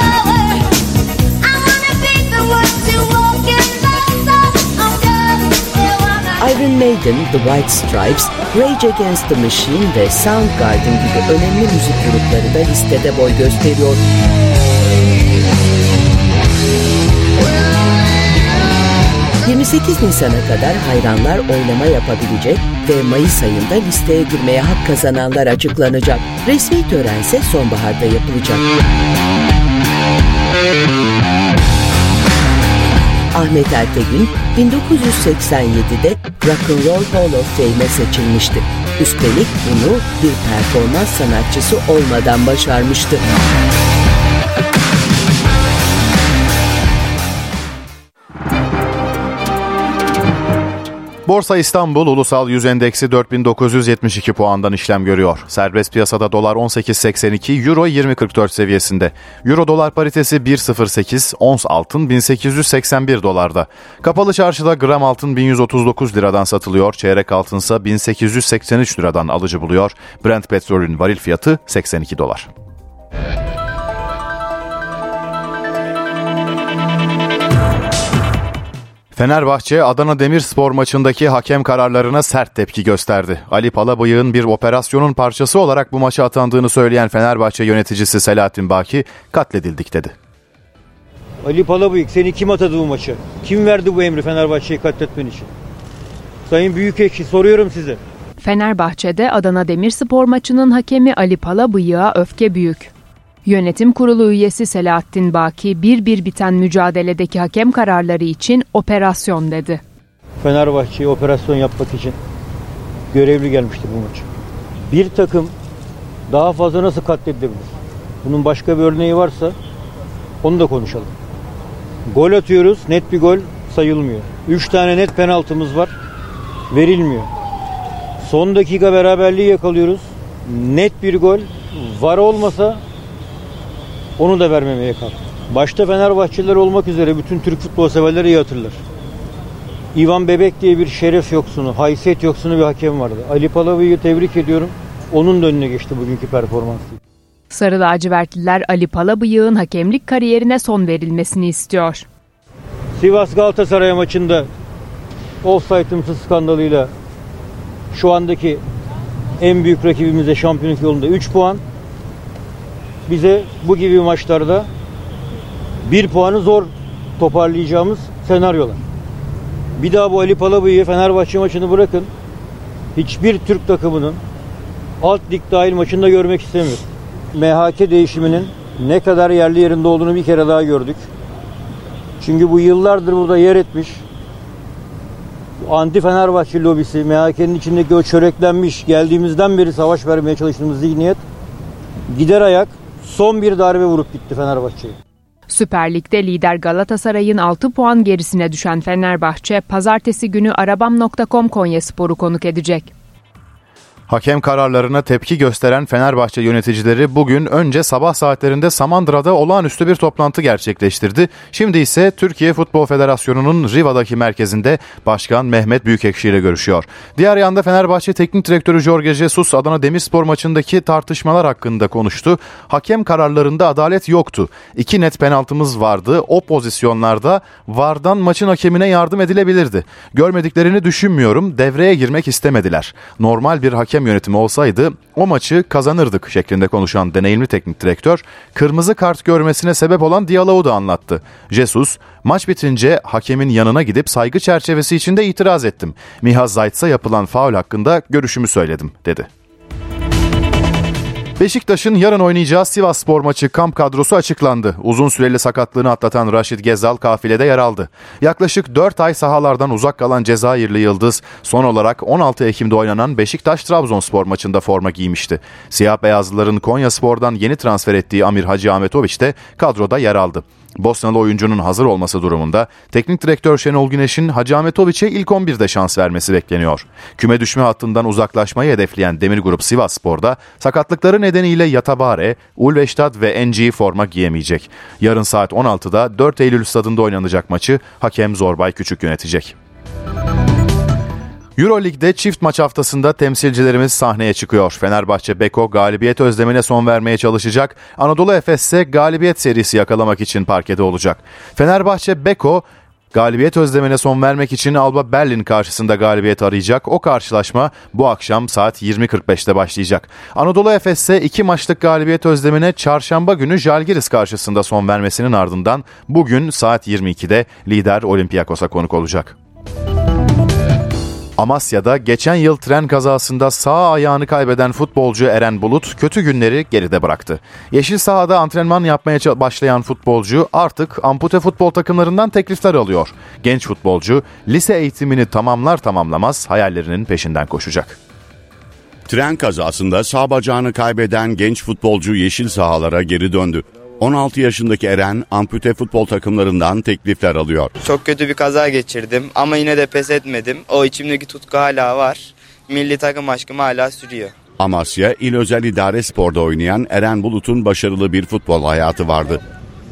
Iron Maiden, The White Stripes, Rage Against the Machine ve Soundgarden gibi önemli müzik grupları da listede boy gösteriyor. ...28 Nisan'a kadar hayranlar oylama yapabilecek ve Mayıs ayında listeye girmeye hak kazananlar açıklanacak. Resmi törense sonbaharda yapılacak. Ahmet Ertegün 1987'de Rock and Roll Hall of Fame'e seçilmişti. Üstelik bunu bir performans sanatçısı olmadan başarmıştı. Borsa İstanbul Ulusal Yüz Endeksi 4972 puandan işlem görüyor. Serbest piyasada dolar 18.82, euro 20.44 seviyesinde. Euro dolar paritesi 1.08, ons altın 1881 dolarda. Kapalı çarşıda gram altın 1139 liradan satılıyor, çeyrek altınsa 1883 liradan alıcı buluyor. Brent petrolün varil fiyatı 82 dolar. Fenerbahçe Adana Demirspor maçındaki hakem kararlarına sert tepki gösterdi. Ali Palabıyık'ın bir operasyonun parçası olarak bu maça atandığını söyleyen Fenerbahçe yöneticisi Selahattin Baki katledildik dedi. Ali Palabıyık seni kim atadı bu maça? Kim verdi bu emri Fenerbahçe'yi katletmen için? Sayın Büyükekşi soruyorum size. Fenerbahçe'de Adana Demirspor maçının hakemi Ali Palabıyık'a öfke büyük. Yönetim Kurulu üyesi Selahattin Baki bir bir biten mücadeledeki hakem kararları için operasyon dedi. Fenerbahçe'ye operasyon yapmak için görevli gelmişti bu maç. Bir takım daha fazla nasıl katledilebilir? Bunun başka bir örneği varsa onu da konuşalım. Gol atıyoruz, net bir gol sayılmıyor. Üç tane net penaltımız var, verilmiyor. Son dakika beraberliği yakalıyoruz. Net bir gol var olmasa onu da vermemeye kalktı. Başta Fenerbahçeliler olmak üzere bütün Türk futbol severleri iyi hatırlar. İvan Bebek diye bir şeref yoksunu, haysiyet yoksunu bir hakem vardı. Ali Palavi'yi tebrik ediyorum. Onun da önüne geçti bugünkü performansı. Sarı lacivertliler Ali Palabıyık'ın hakemlik kariyerine son verilmesini istiyor. Sivas Galatasaray maçında offside'ımsız skandalıyla şu andaki en büyük rakibimize şampiyonluk yolunda 3 puan, bize bu gibi maçlarda bir puanı zor toparlayacağımız senaryolar. Bir daha bu Ali Palabıyık'ı Fenerbahçe maçını bırakın. Hiçbir Türk takımının alt lig dahil maçında görmek istemiyorum. MHK değişiminin ne kadar yerli yerinde olduğunu bir kere daha gördük. Çünkü bu yıllardır burada yer etmiş anti Fenerbahçe lobisi, MHK'nin içindeki o çöreklenmiş, geldiğimizden beri savaş vermeye çalıştığımız zihniyet gider ayak son bir darbe vurup gitti Fenerbahçe'ye. Süper Lig'de lider Galatasaray'ın 6 puan gerisine düşen Fenerbahçe, pazartesi günü arabam.com Konya Sporu konuk edecek. Hakem kararlarına tepki gösteren Fenerbahçe yöneticileri bugün önce sabah saatlerinde Samandıra'da olağanüstü bir toplantı gerçekleştirdi. Şimdi ise Türkiye Futbol Federasyonu'nun Riva'daki merkezinde Başkan Mehmet Büyükekşi ile görüşüyor. Diğer yanda Fenerbahçe Teknik Direktörü Jorge Jesus Adana Demirspor maçındaki tartışmalar hakkında konuştu. Hakem kararlarında adalet yoktu. İki net penaltımız vardı. O pozisyonlarda VAR'dan maçın hakemine yardım edilebilirdi. Görmediklerini düşünmüyorum. Devreye girmek istemediler. Normal bir hakem yönetimi olsaydı o maçı kazanırdık şeklinde konuşan deneyimli teknik direktör kırmızı kart görmesine sebep olan diyaloğu da anlattı. Jesus maç bitince hakemin yanına gidip saygı çerçevesi içinde itiraz ettim. Miha Zayt'sa yapılan faul hakkında görüşümü söyledim dedi. Beşiktaş'ın yarın oynayacağı Sivas Spor maçı kamp kadrosu açıklandı. Uzun süreli sakatlığını atlatan Raşit Gezal kafilede yer aldı. Yaklaşık 4 ay sahalardan uzak kalan Cezayirli Yıldız son olarak 16 Ekim'de oynanan Beşiktaş-Trabzonspor maçında forma giymişti. Siyah beyazlıların Konya Spor'dan yeni transfer ettiği Amir Hacı Ahmetoviç de kadroda yer aldı. Bosnalı oyuncunun hazır olması durumunda teknik direktör Şenol Güneş'in Hacı Ahmetoviç'e ilk 11'de şans vermesi bekleniyor. Küme düşme hattından uzaklaşmayı hedefleyen Demir Grup Sivas Spor'da sakatlıkları nedeniyle Yatabare, Ulveştat ve NG forma giyemeyecek. Yarın saat 16'da 4 Eylül stadında oynanacak maçı hakem Zorbay Küçük yönetecek. Euroleague'de çift maç haftasında temsilcilerimiz sahneye çıkıyor. Fenerbahçe Beko galibiyet özlemine son vermeye çalışacak. Anadolu Efes ise galibiyet serisi yakalamak için parkede olacak. Fenerbahçe Beko Galibiyet özlemine son vermek için Alba Berlin karşısında galibiyet arayacak. O karşılaşma bu akşam saat 20.45'te başlayacak. Anadolu Efes ise iki maçlık galibiyet özlemine çarşamba günü Jalgiris karşısında son vermesinin ardından bugün saat 22'de lider Olympiakos'a konuk olacak. Amasya'da geçen yıl tren kazasında sağ ayağını kaybeden futbolcu Eren Bulut kötü günleri geride bıraktı. Yeşil sahada antrenman yapmaya başlayan futbolcu artık ampute futbol takımlarından teklifler alıyor. Genç futbolcu lise eğitimini tamamlar tamamlamaz hayallerinin peşinden koşacak. Tren kazasında sağ bacağını kaybeden genç futbolcu yeşil sahalara geri döndü. 16 yaşındaki Eren ampute futbol takımlarından teklifler alıyor. Çok kötü bir kaza geçirdim ama yine de pes etmedim. O içimdeki tutku hala var. Milli takım aşkım hala sürüyor. Amasya İl Özel İdare Spor'da oynayan Eren Bulut'un başarılı bir futbol hayatı vardı.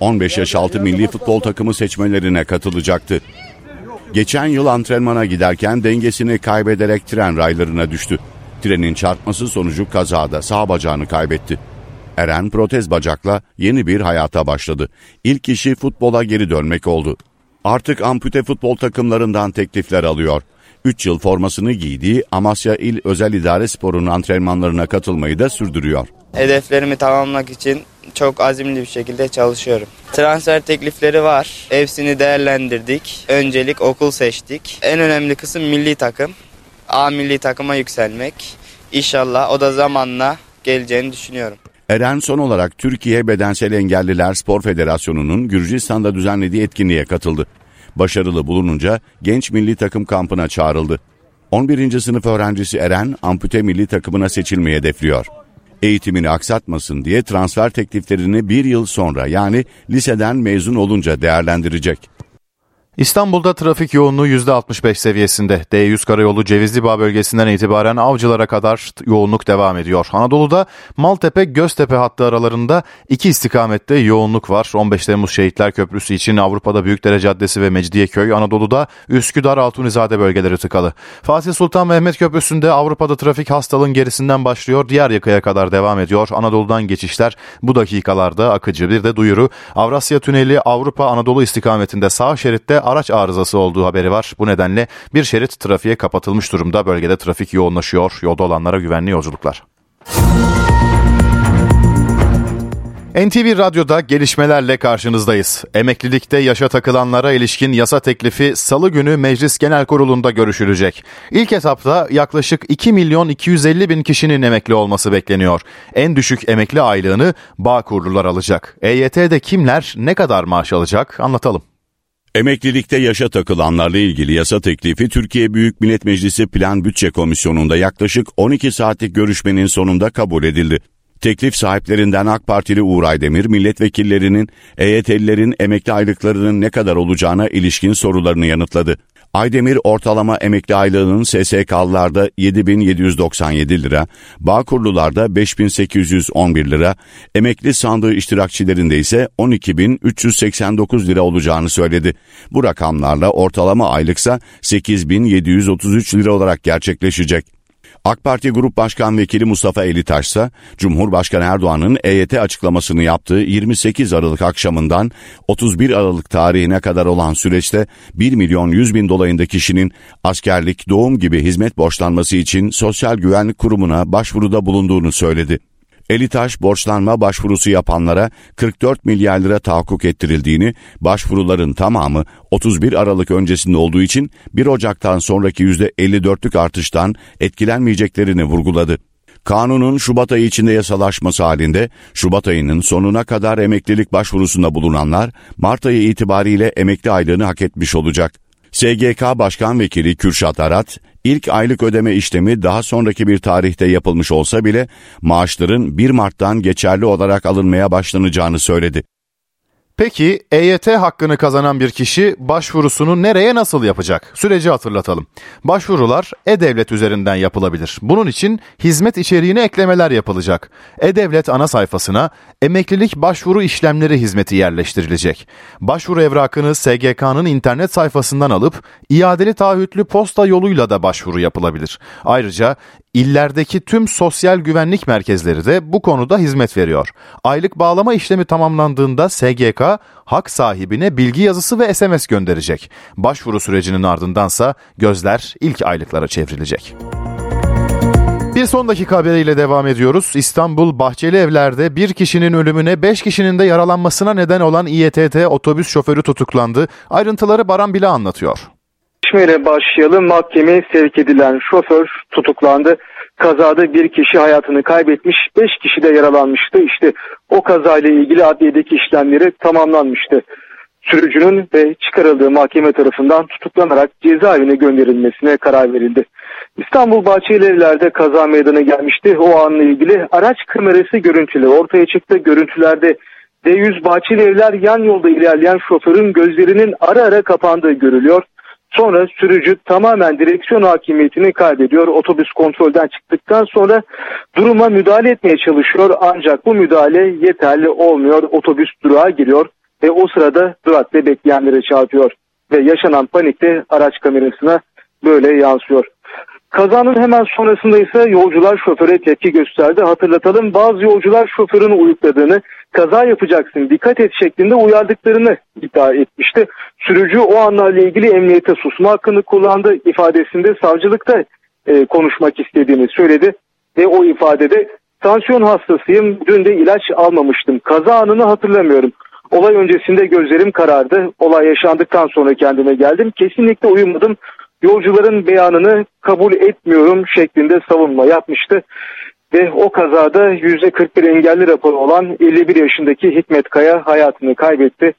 15 yaş altı milli futbol takımı seçmelerine katılacaktı. Geçen yıl antrenmana giderken dengesini kaybederek tren raylarına düştü. Trenin çarpması sonucu kazada sağ bacağını kaybetti. Eren protez bacakla yeni bir hayata başladı. İlk işi futbola geri dönmek oldu. Artık ampute futbol takımlarından teklifler alıyor. 3 yıl formasını giydiği Amasya İl Özel İdare Sporu'nun antrenmanlarına katılmayı da sürdürüyor. Hedeflerimi tamamlamak için çok azimli bir şekilde çalışıyorum. Transfer teklifleri var. Hepsini değerlendirdik. Öncelik okul seçtik. En önemli kısım milli takım. A milli takıma yükselmek. İnşallah o da zamanla geleceğini düşünüyorum. Eren son olarak Türkiye Bedensel Engelliler Spor Federasyonu'nun Gürcistan'da düzenlediği etkinliğe katıldı. Başarılı bulununca genç milli takım kampına çağrıldı. 11. sınıf öğrencisi Eren ampute milli takımına seçilmeyi hedefliyor. Eğitimini aksatmasın diye transfer tekliflerini bir yıl sonra yani liseden mezun olunca değerlendirecek. İstanbul'da trafik yoğunluğu %65 seviyesinde. D100 karayolu Cevizli bölgesinden itibaren Avcılar'a kadar yoğunluk devam ediyor. Anadolu'da Maltepe Göztepe hattı aralarında iki istikamette yoğunluk var. 15 Temmuz Şehitler Köprüsü için Avrupa'da Büyükdere Caddesi ve Mecidiyeköy, Anadolu'da Üsküdar Altunizade bölgeleri tıkalı. Fatih Sultan Mehmet Köprüsü'nde Avrupa'da trafik hastalığın gerisinden başlıyor. Diğer yakaya kadar devam ediyor. Anadolu'dan geçişler bu dakikalarda akıcı. Bir de duyuru Avrasya Tüneli Avrupa Anadolu istikametinde sağ şeritte araç arızası olduğu haberi var. Bu nedenle bir şerit trafiğe kapatılmış durumda. Bölgede trafik yoğunlaşıyor. Yolda olanlara güvenli yolculuklar. NTV Radyo'da gelişmelerle karşınızdayız. Emeklilikte yaşa takılanlara ilişkin yasa teklifi salı günü Meclis Genel Kurulu'nda görüşülecek. İlk etapta yaklaşık 2 milyon 250 bin kişinin emekli olması bekleniyor. En düşük emekli aylığını Bağkurlular alacak. EYT'de kimler ne kadar maaş alacak anlatalım. Emeklilikte yaşa takılanlarla ilgili yasa teklifi Türkiye Büyük Millet Meclisi Plan Bütçe Komisyonu'nda yaklaşık 12 saatlik görüşmenin sonunda kabul edildi. Teklif sahiplerinden AK Partili Uğur Aydemir, milletvekillerinin EYT'lilerin emekli aylıklarının ne kadar olacağına ilişkin sorularını yanıtladı. Aydemir ortalama emekli aylığının SSK'lılarda 7797 lira, Bağkurlularda 5811 lira, emekli sandığı iştirakçilerinde ise 12389 lira olacağını söyledi. Bu rakamlarla ortalama aylıksa 8733 lira olarak gerçekleşecek. AK Parti Grup Başkan Vekili Mustafa Elitaş ise Cumhurbaşkanı Erdoğan'ın EYT açıklamasını yaptığı 28 Aralık akşamından 31 Aralık tarihine kadar olan süreçte 1 milyon 100 bin dolayında kişinin askerlik, doğum gibi hizmet borçlanması için Sosyal Güvenlik Kurumu'na başvuruda bulunduğunu söyledi. Elitaş borçlanma başvurusu yapanlara 44 milyar lira tahakkuk ettirildiğini, başvuruların tamamı 31 Aralık öncesinde olduğu için 1 Ocak'tan sonraki %54'lük artıştan etkilenmeyeceklerini vurguladı. Kanunun Şubat ayı içinde yasalaşması halinde Şubat ayının sonuna kadar emeklilik başvurusunda bulunanlar Mart ayı itibariyle emekli aylığını hak etmiş olacak. SGK Başkan Vekili Kürşat Arat, ilk aylık ödeme işlemi daha sonraki bir tarihte yapılmış olsa bile maaşların 1 Mart'tan geçerli olarak alınmaya başlanacağını söyledi. Peki EYT hakkını kazanan bir kişi başvurusunu nereye nasıl yapacak? Süreci hatırlatalım. Başvurular E-Devlet üzerinden yapılabilir. Bunun için hizmet içeriğine eklemeler yapılacak. E-Devlet ana sayfasına emeklilik başvuru işlemleri hizmeti yerleştirilecek. Başvuru evrakını SGK'nın internet sayfasından alıp iadeli taahhütlü posta yoluyla da başvuru yapılabilir. Ayrıca İllerdeki tüm sosyal güvenlik merkezleri de bu konuda hizmet veriyor. Aylık bağlama işlemi tamamlandığında SGK hak sahibine bilgi yazısı ve SMS gönderecek. Başvuru sürecinin ardındansa gözler ilk aylıklara çevrilecek. Bir son dakika haberiyle devam ediyoruz. İstanbul Bahçeli Evler'de bir kişinin ölümüne 5 kişinin de yaralanmasına neden olan İETT otobüs şoförü tutuklandı. Ayrıntıları Baran Bile anlatıyor. Gelişmeyle başlayalım. Mahkemeye sevk edilen şoför tutuklandı. Kazada bir kişi hayatını kaybetmiş, beş kişi de yaralanmıştı. İşte o kazayla ilgili adliyedeki işlemleri tamamlanmıştı. Sürücünün ve çıkarıldığı mahkeme tarafından tutuklanarak cezaevine gönderilmesine karar verildi. İstanbul Bahçelievler'de kaza meydana gelmişti. O anla ilgili araç kamerası görüntüleri ortaya çıktı. Görüntülerde D100 Bahçelievler yan yolda ilerleyen şoförün gözlerinin ara ara kapandığı görülüyor. Sonra sürücü tamamen direksiyon hakimiyetini kaybediyor. Otobüs kontrolden çıktıktan sonra duruma müdahale etmeye çalışıyor. Ancak bu müdahale yeterli olmuyor. Otobüs durağa giriyor ve o sırada durakta bekleyenlere çarpıyor. Ve yaşanan panikte araç kamerasına böyle yansıyor. Kazanın hemen sonrasında ise yolcular şoföre tepki gösterdi. Hatırlatalım bazı yolcular şoförün uyukladığını, kaza yapacaksın dikkat et şeklinde uyardıklarını iddia etmişti. Sürücü o anlarla ilgili emniyete susma hakkını kullandı. İfadesinde savcılıkta e, konuşmak istediğini söyledi ve o ifadede tansiyon hastasıyım dün de ilaç almamıştım. Kaza anını hatırlamıyorum. Olay öncesinde gözlerim karardı. Olay yaşandıktan sonra kendime geldim. Kesinlikle uyumadım yolcuların beyanını kabul etmiyorum şeklinde savunma yapmıştı. Ve o kazada %41 engelli raporu olan 51 yaşındaki Hikmet Kaya hayatını kaybetti.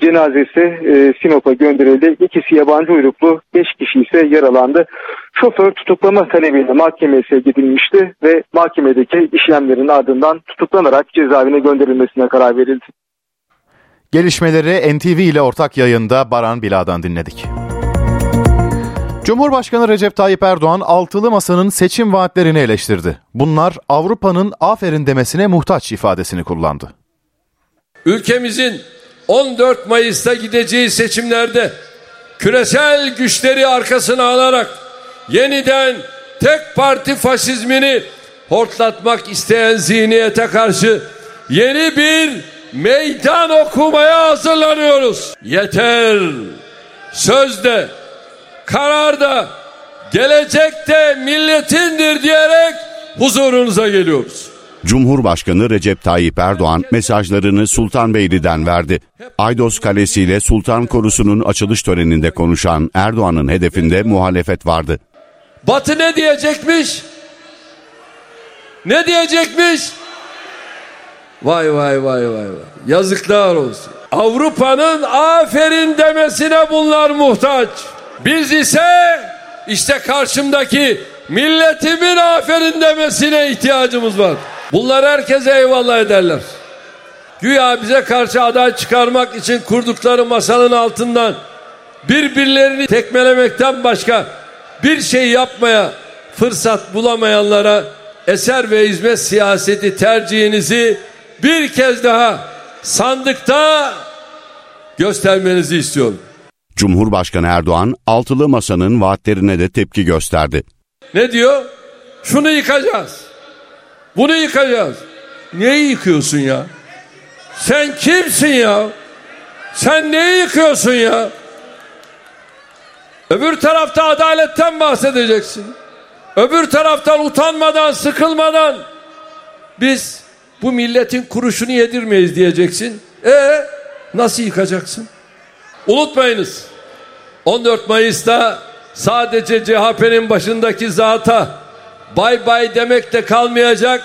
Cenazesi e, Sinop'a gönderildi. İkisi yabancı uyruklu, 5 kişi ise yaralandı. Şoför tutuklama talebiyle mahkemeye sevk edilmişti ve mahkemedeki işlemlerin ardından tutuklanarak cezaevine gönderilmesine karar verildi. Gelişmeleri NTV ile ortak yayında Baran Bila'dan dinledik. Cumhurbaşkanı Recep Tayyip Erdoğan altılı masanın seçim vaatlerini eleştirdi. Bunlar Avrupa'nın aferin demesine muhtaç ifadesini kullandı. Ülkemizin 14 Mayıs'ta gideceği seçimlerde küresel güçleri arkasına alarak yeniden tek parti faşizmini hortlatmak isteyen zihniyete karşı yeni bir meydan okumaya hazırlanıyoruz. Yeter sözde karar da gelecekte milletindir diyerek huzurunuza geliyoruz. Cumhurbaşkanı Recep Tayyip Erdoğan mesajlarını Sultanbeyli'den verdi. Aydos Kalesi ile Sultan Korusu'nun açılış töreninde konuşan Erdoğan'ın hedefinde muhalefet vardı. Batı ne diyecekmiş? Ne diyecekmiş? Vay vay vay vay vay. Yazıklar olsun. Avrupa'nın aferin demesine bunlar muhtaç. Biz ise işte karşımdaki milletimin aferin demesine ihtiyacımız var. Bunlar herkese eyvallah ederler. Güya bize karşı aday çıkarmak için kurdukları masanın altından birbirlerini tekmelemekten başka bir şey yapmaya fırsat bulamayanlara eser ve hizmet siyaseti tercihinizi bir kez daha sandıkta göstermenizi istiyorum. Cumhurbaşkanı Erdoğan altılı masanın vaatlerine de tepki gösterdi. Ne diyor? Şunu yıkacağız. Bunu yıkacağız. Neyi yıkıyorsun ya? Sen kimsin ya? Sen neyi yıkıyorsun ya? Öbür tarafta adaletten bahsedeceksin. Öbür taraftan utanmadan, sıkılmadan biz bu milletin kuruşunu yedirmeyiz diyeceksin. E nasıl yıkacaksın? Unutmayınız. 14 Mayıs'ta sadece CHP'nin başındaki zata bay bay demek de kalmayacak.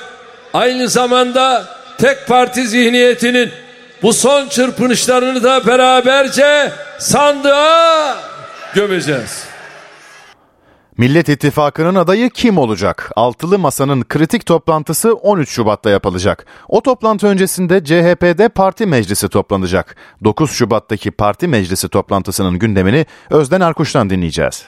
Aynı zamanda tek parti zihniyetinin bu son çırpınışlarını da beraberce sandığa gömeceğiz. Millet İttifakı'nın adayı kim olacak? Altılı Masa'nın kritik toplantısı 13 Şubat'ta yapılacak. O toplantı öncesinde CHP'de parti meclisi toplanacak. 9 Şubat'taki parti meclisi toplantısının gündemini Özden Erkuş'tan dinleyeceğiz.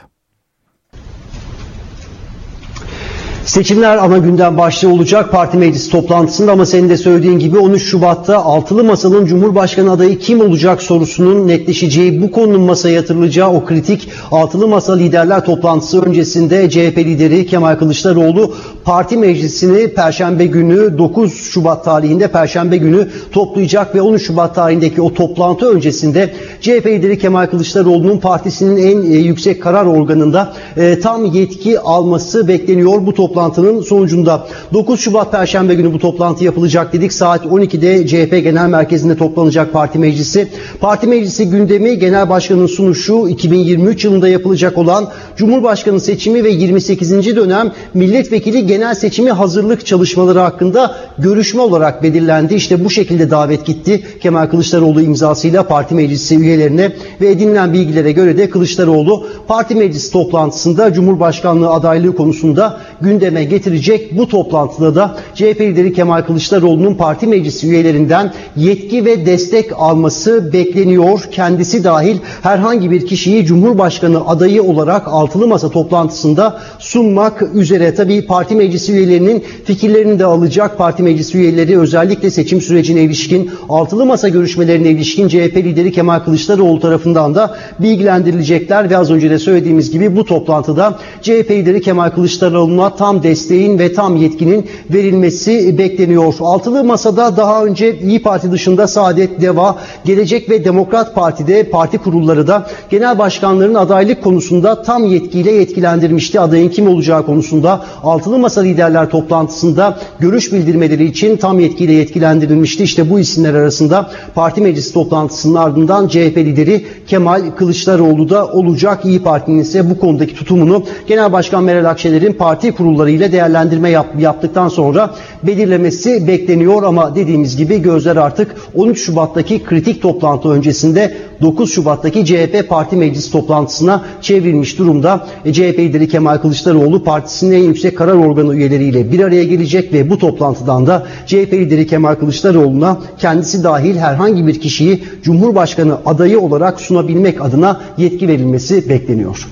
Seçimler ana gündem başlığı olacak parti meclisi toplantısında ama senin de söylediğin gibi 13 Şubat'ta altılı masanın Cumhurbaşkanı adayı kim olacak sorusunun netleşeceği, bu konunun masaya yatırılacağı o kritik altılı masa liderler toplantısı öncesinde CHP lideri Kemal Kılıçdaroğlu parti meclisini Perşembe günü 9 Şubat tarihinde Perşembe günü toplayacak ve 13 Şubat tarihindeki o toplantı öncesinde CHP lideri Kemal Kılıçdaroğlu'nun partisinin en e, yüksek karar organında e, tam yetki alması bekleniyor. Bu toplantı toplantının sonucunda 9 Şubat Perşembe günü bu toplantı yapılacak dedik. Saat 12'de CHP Genel Merkezi'nde toplanacak parti meclisi. Parti meclisi gündemi Genel Başkan'ın sunuşu 2023 yılında yapılacak olan Cumhurbaşkanı seçimi ve 28. dönem milletvekili genel seçimi hazırlık çalışmaları hakkında görüşme olarak belirlendi. İşte bu şekilde davet gitti Kemal Kılıçdaroğlu imzasıyla parti meclisi üyelerine ve edinilen bilgilere göre de Kılıçdaroğlu parti meclisi toplantısında Cumhurbaşkanlığı adaylığı konusunda gündeme getirecek. Bu toplantıda da CHP lideri Kemal Kılıçdaroğlu'nun parti meclisi üyelerinden yetki ve destek alması bekleniyor. Kendisi dahil herhangi bir kişiyi Cumhurbaşkanı adayı olarak altılı masa toplantısında sunmak üzere. Tabii parti meclisi üyelerinin fikirlerini de alacak. Parti meclisi üyeleri özellikle seçim sürecine ilişkin altılı masa görüşmelerine ilişkin CHP lideri Kemal Kılıçdaroğlu tarafından da bilgilendirilecekler ve az önce de söylediğimiz gibi bu toplantıda CHP lideri Kemal Kılıçdaroğlu'na tam desteğin ve tam yetkinin verilmesi bekleniyor. Altılı masada daha önce İyi Parti dışında Saadet, Deva, Gelecek ve Demokrat Parti'de parti kurulları da genel başkanların adaylık konusunda tam yetkiyle yetkilendirmişti. Adayın kim olacağı konusunda altılı masa liderler toplantısında görüş bildirmeleri için tam yetkiyle yetkilendirilmişti. İşte bu isimler arasında parti meclisi toplantısının ardından CHP lideri Kemal Kılıçdaroğlu da olacak. İyi Parti'nin ise bu konudaki tutumunu Genel Başkan Meral Akşener'in parti kurulları ile değerlendirme yap, yaptıktan sonra belirlemesi bekleniyor ama dediğimiz gibi gözler artık 13 Şubat'taki kritik toplantı öncesinde 9 Şubat'taki CHP Parti Meclisi toplantısına çevrilmiş durumda. E, CHP lideri Kemal Kılıçdaroğlu partisinin en yüksek karar organı üyeleriyle bir araya gelecek ve bu toplantıdan da CHP lideri Kemal Kılıçdaroğlu'na kendisi dahil herhangi bir kişiyi Cumhurbaşkanı adayı olarak sunabilmek adına yetki verilmesi bekleniyor.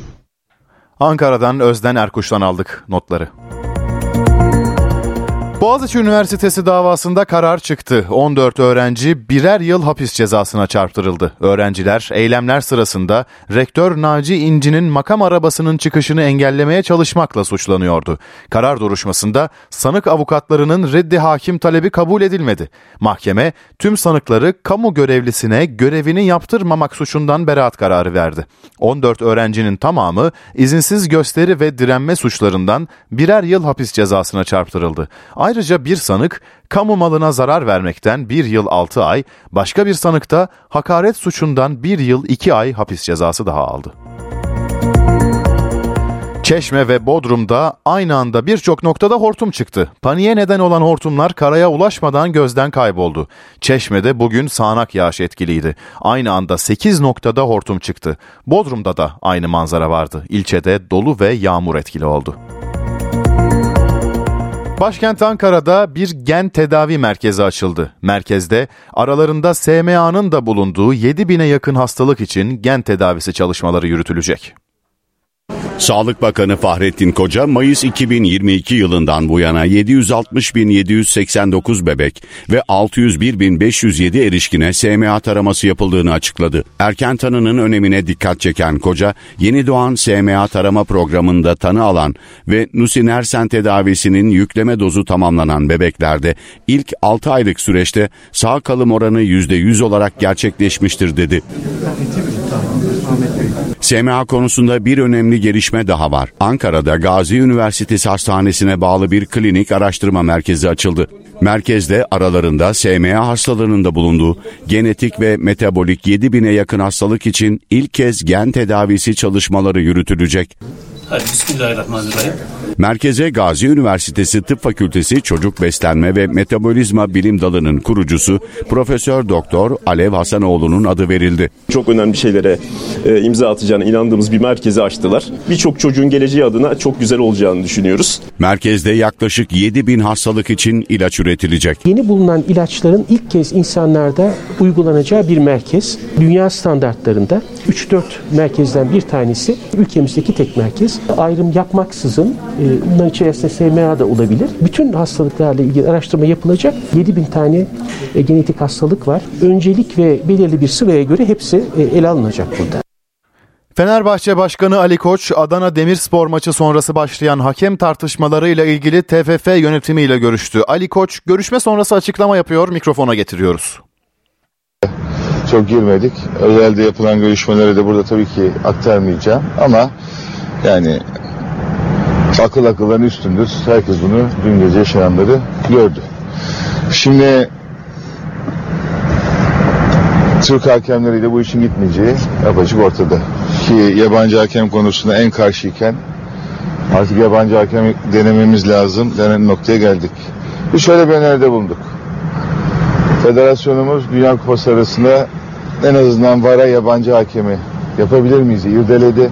Ankara'dan Özden Erkuş'tan aldık notları. Boğaziçi Üniversitesi davasında karar çıktı. 14 öğrenci birer yıl hapis cezasına çarptırıldı. Öğrenciler eylemler sırasında rektör Naci İnci'nin makam arabasının çıkışını engellemeye çalışmakla suçlanıyordu. Karar duruşmasında sanık avukatlarının reddi hakim talebi kabul edilmedi. Mahkeme tüm sanıkları kamu görevlisine görevini yaptırmamak suçundan beraat kararı verdi. 14 öğrencinin tamamı izinsiz gösteri ve direnme suçlarından birer yıl hapis cezasına çarptırıldı. Ayrıca bir sanık kamu malına zarar vermekten bir yıl 6 ay, başka bir sanık da hakaret suçundan bir yıl 2 ay hapis cezası daha aldı. Çeşme ve Bodrum'da aynı anda birçok noktada hortum çıktı. Paniğe neden olan hortumlar karaya ulaşmadan gözden kayboldu. Çeşme'de bugün sağanak yağış etkiliydi. Aynı anda 8 noktada hortum çıktı. Bodrum'da da aynı manzara vardı. İlçede dolu ve yağmur etkili oldu. Başkent Ankara'da bir gen tedavi merkezi açıldı. Merkezde aralarında SMA'nın da bulunduğu 7000'e yakın hastalık için gen tedavisi çalışmaları yürütülecek. Sağlık Bakanı Fahrettin Koca, Mayıs 2022 yılından bu yana 760.789 bebek ve 601.507 erişkine SMA taraması yapıldığını açıkladı. Erken tanının önemine dikkat çeken Koca, yeni doğan SMA tarama programında tanı alan ve nusinersen tedavisinin yükleme dozu tamamlanan bebeklerde ilk 6 aylık süreçte sağ kalım oranı %100 olarak gerçekleşmiştir dedi. SMA konusunda bir önemli gelişme daha var. Ankara'da Gazi Üniversitesi Hastanesi'ne bağlı bir klinik araştırma merkezi açıldı. Merkezde aralarında SMA hastalarının da bulunduğu genetik ve metabolik 7000'e yakın hastalık için ilk kez gen tedavisi çalışmaları yürütülecek. Hadi bismillahirrahmanirrahim. Merkeze Gazi Üniversitesi Tıp Fakültesi Çocuk Beslenme ve Metabolizma Bilim Dalı'nın kurucusu Profesör Doktor Alev Hasanoğlu'nun adı verildi. Çok önemli şeylere e, imza atacağına inandığımız bir merkezi açtılar. Birçok çocuğun geleceği adına çok güzel olacağını düşünüyoruz. Merkezde yaklaşık 7 bin hastalık için ilaç üretilecek. Yeni bulunan ilaçların ilk kez insanlarda uygulanacağı bir merkez. Dünya standartlarında 3-4 merkezden bir tanesi ülkemizdeki tek merkez. Ayrım yapmaksızın e, bunların içerisinde SMA da olabilir. Bütün hastalıklarla ilgili araştırma yapılacak. 7000 tane e, genetik hastalık var. Öncelik ve belirli bir sıraya göre hepsi e, ele alınacak burada. Fenerbahçe Başkanı Ali Koç, Adana Demirspor maçı sonrası başlayan hakem tartışmalarıyla ilgili TFF yönetimiyle görüştü. Ali Koç, görüşme sonrası açıklama yapıyor, mikrofona getiriyoruz. Çok girmedik. Özelde yapılan görüşmeleri de burada tabii ki aktarmayacağım ama yani akıl akılların üstündür. Herkes bunu dün gece yaşananları gördü. Şimdi Türk hakemleriyle bu işin gitmeyeceği apaçık ortada. Ki yabancı hakem konusunda en karşıyken artık yabancı hakem denememiz lazım denen noktaya geldik. Biz şöyle bir öneride bulunduk. Federasyonumuz Dünya Kupası arasında en azından VAR'a yabancı hakemi yapabilir miyiz? İrdeledi.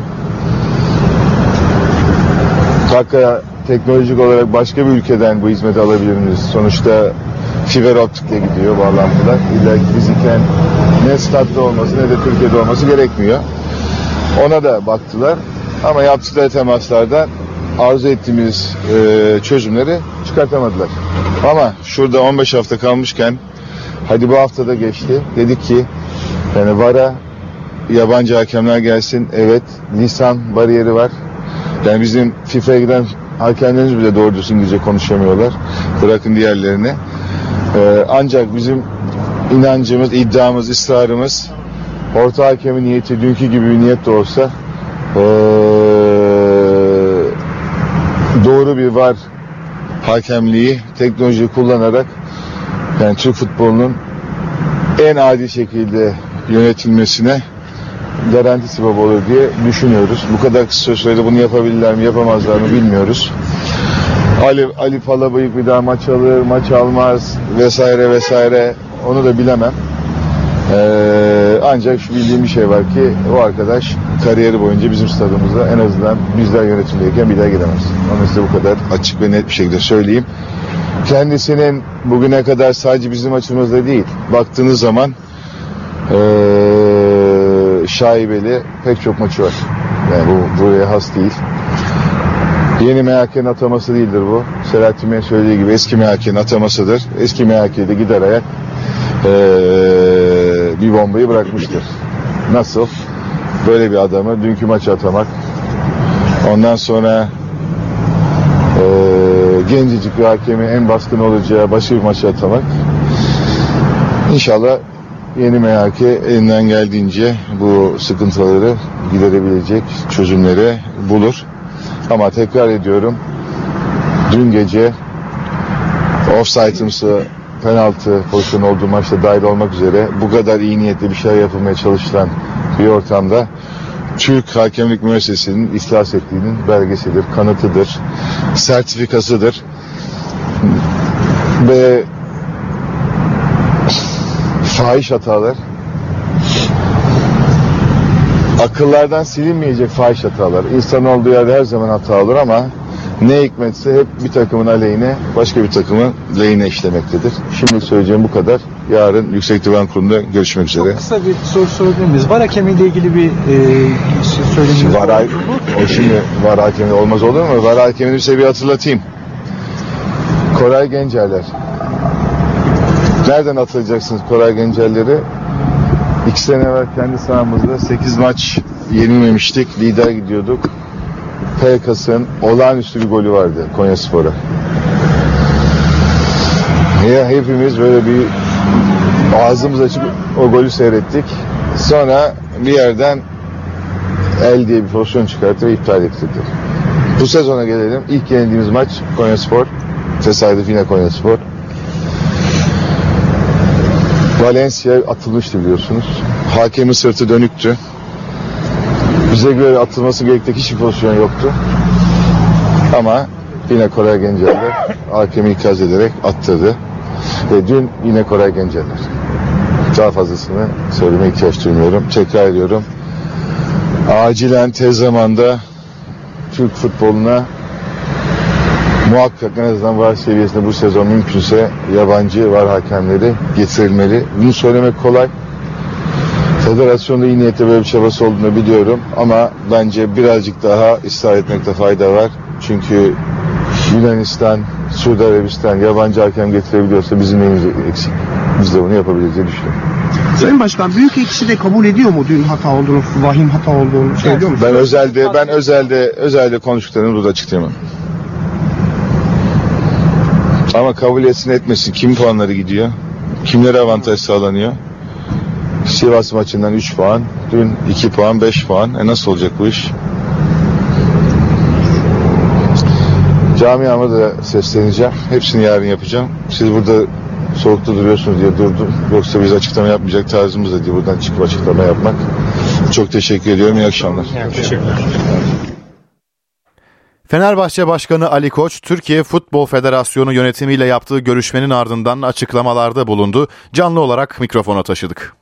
Hakka teknolojik olarak başka bir ülkeden bu hizmeti alabilir miyiz? Sonuçta fiber optikle gidiyor bağlantılar. İlla ki fiziken ne statta olması ne de Türkiye'de olması gerekmiyor. Ona da baktılar. Ama yaptıkları temaslardan arzu ettiğimiz e, çözümleri çıkartamadılar. Ama şurada 15 hafta kalmışken hadi bu haftada geçti. Dedik ki yani VAR'a yabancı hakemler gelsin. Evet lisan bariyeri var. Yani bizim FIFA'ya giden hakemlerimiz bile doğru düzgün İngilizce konuşamıyorlar. Bırakın diğerlerini. Ee, ancak bizim inancımız, iddiamız, ısrarımız orta hakemin niyeti dünkü gibi bir niyet de olsa ee, doğru bir var hakemliği teknoloji kullanarak yani Türk futbolunun en adil şekilde yönetilmesine garanti sebep olur diye düşünüyoruz. Bu kadar kısa sürede bunu yapabilirler mi yapamazlar mı bilmiyoruz. Ali, Ali Palabıyık bir daha maç alır, maç almaz vesaire vesaire onu da bilemem. Ee, ancak şu bildiğim bir şey var ki o arkadaş kariyeri boyunca bizim stadımızda en azından bizler yönetimdeyken bir daha gelemez. Onu size bu kadar açık ve net bir şekilde söyleyeyim. Kendisinin bugüne kadar sadece bizim açımızda değil, baktığınız zaman ee, şaibeli pek çok maçı var. Yani bu buraya has değil. Yeni MHK'nin ataması değildir bu. Selahattin Bey'in söylediği gibi eski MHK'nin atamasıdır. Eski MHK'de gider ayak ee, bir bombayı bırakmıştır. Nasıl? Böyle bir adamı dünkü maçı atamak. Ondan sonra gencecik bir hakemi en baskın olacağı başka bir maçı atamak. İnşallah yeni MHK elinden geldiğince bu sıkıntıları giderebilecek çözümleri bulur. Ama tekrar ediyorum dün gece offside'ımsı penaltı pozisyonu olduğu maçta dahil olmak üzere bu kadar iyi niyetli bir şey yapılmaya çalışılan bir ortamda Türk Hakemlik Müessesesi'nin iflas ettiğinin belgesidir, kanıtıdır, sertifikasıdır. Ve fahiş hatalar akıllardan silinmeyecek fahiş hatalar. İnsan olduğu yerde her zaman hata olur ama ne hikmetse hep bir takımın aleyhine başka bir takımın lehine işlemektedir. Şimdi söyleyeceğim bu kadar. Yarın Yüksek Divan Kurulu'nda görüşmek üzere. Kısa bir soru sorabilir miyiz? Var hakemiyle ilgili bir e, şey söyleminiz Var, ha- o şimdi var hakemi olmaz olur mu? Var hakemini size bir hatırlatayım. Koray Gencerler. Nereden hatırlayacaksınız Koray Gencerleri? İki sene evvel kendi sahamızda 8 maç yenilmemiştik. Lider gidiyorduk. Pelkas'ın olağanüstü bir golü vardı Konya Spor'a. Ya hepimiz böyle bir ağzımız açıp o golü seyrettik. Sonra bir yerden el diye bir pozisyon çıkarttı ve iptal ettirdi. Bu sezona gelelim. İlk yenildiğimiz maç Konya Spor. Tesadüf yine Konya Spor. Valencia atılmıştı biliyorsunuz. Hakemin sırtı dönüktü. Bize göre atılması gerektiği hiçbir pozisyon yoktu. Ama yine Koray Gencerler hakemi ikaz ederek attırdı. Ve dün yine Koray Gencerler. Daha fazlasını söylemeye ihtiyaç duymuyorum. Tekrar ediyorum. Acilen tez zamanda Türk futboluna muhakkak en azından var seviyesinde bu sezon mümkünse yabancı var hakemleri getirilmeli. Bunu söylemek kolay. Federasyonda iyi niyetle böyle bir çabası olduğunu biliyorum ama bence birazcık daha ısrar etmekte fayda var. Çünkü Yunanistan, Suudi Arabistan yabancı hakem getirebiliyorsa bizim neyimiz eksik. Biz de bunu yapabiliriz diye düşünüyorum. Sayın Başkan büyük ekşi de kabul ediyor mu dün hata olduğunu, vahim hata olduğunu söylüyor musunuz? Ben özelde ben özelde özelde konuştuklarını burada açıklayamam. Ama kabul etsin etmesin kim puanları gidiyor? Kimlere avantaj sağlanıyor? Sivas maçından 3 puan, dün 2 puan, 5 puan. E nasıl olacak bu iş? Camiama da sesleneceğim. Hepsini yarın yapacağım. Siz burada soğukta duruyorsunuz diye durdum. Yoksa biz açıklama yapmayacak tarzımız da diye buradan çıkıp açıklama yapmak. Çok teşekkür ediyorum. İyi akşamlar. Fenerbahçe Başkanı Ali Koç, Türkiye Futbol Federasyonu yönetimiyle yaptığı görüşmenin ardından açıklamalarda bulundu. Canlı olarak mikrofona taşıdık.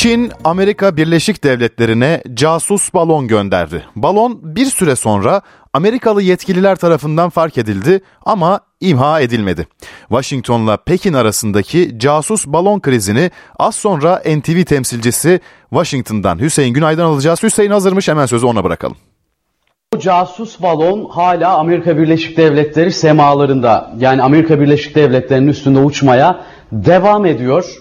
Çin, Amerika Birleşik Devletleri'ne casus balon gönderdi. Balon bir süre sonra Amerikalı yetkililer tarafından fark edildi ama imha edilmedi. Washington'la Pekin arasındaki casus balon krizini az sonra NTV temsilcisi Washington'dan Hüseyin Günay'dan alacağız. Hüseyin hazırmış hemen sözü ona bırakalım. O casus balon hala Amerika Birleşik Devletleri semalarında yani Amerika Birleşik Devletleri'nin üstünde uçmaya devam ediyor.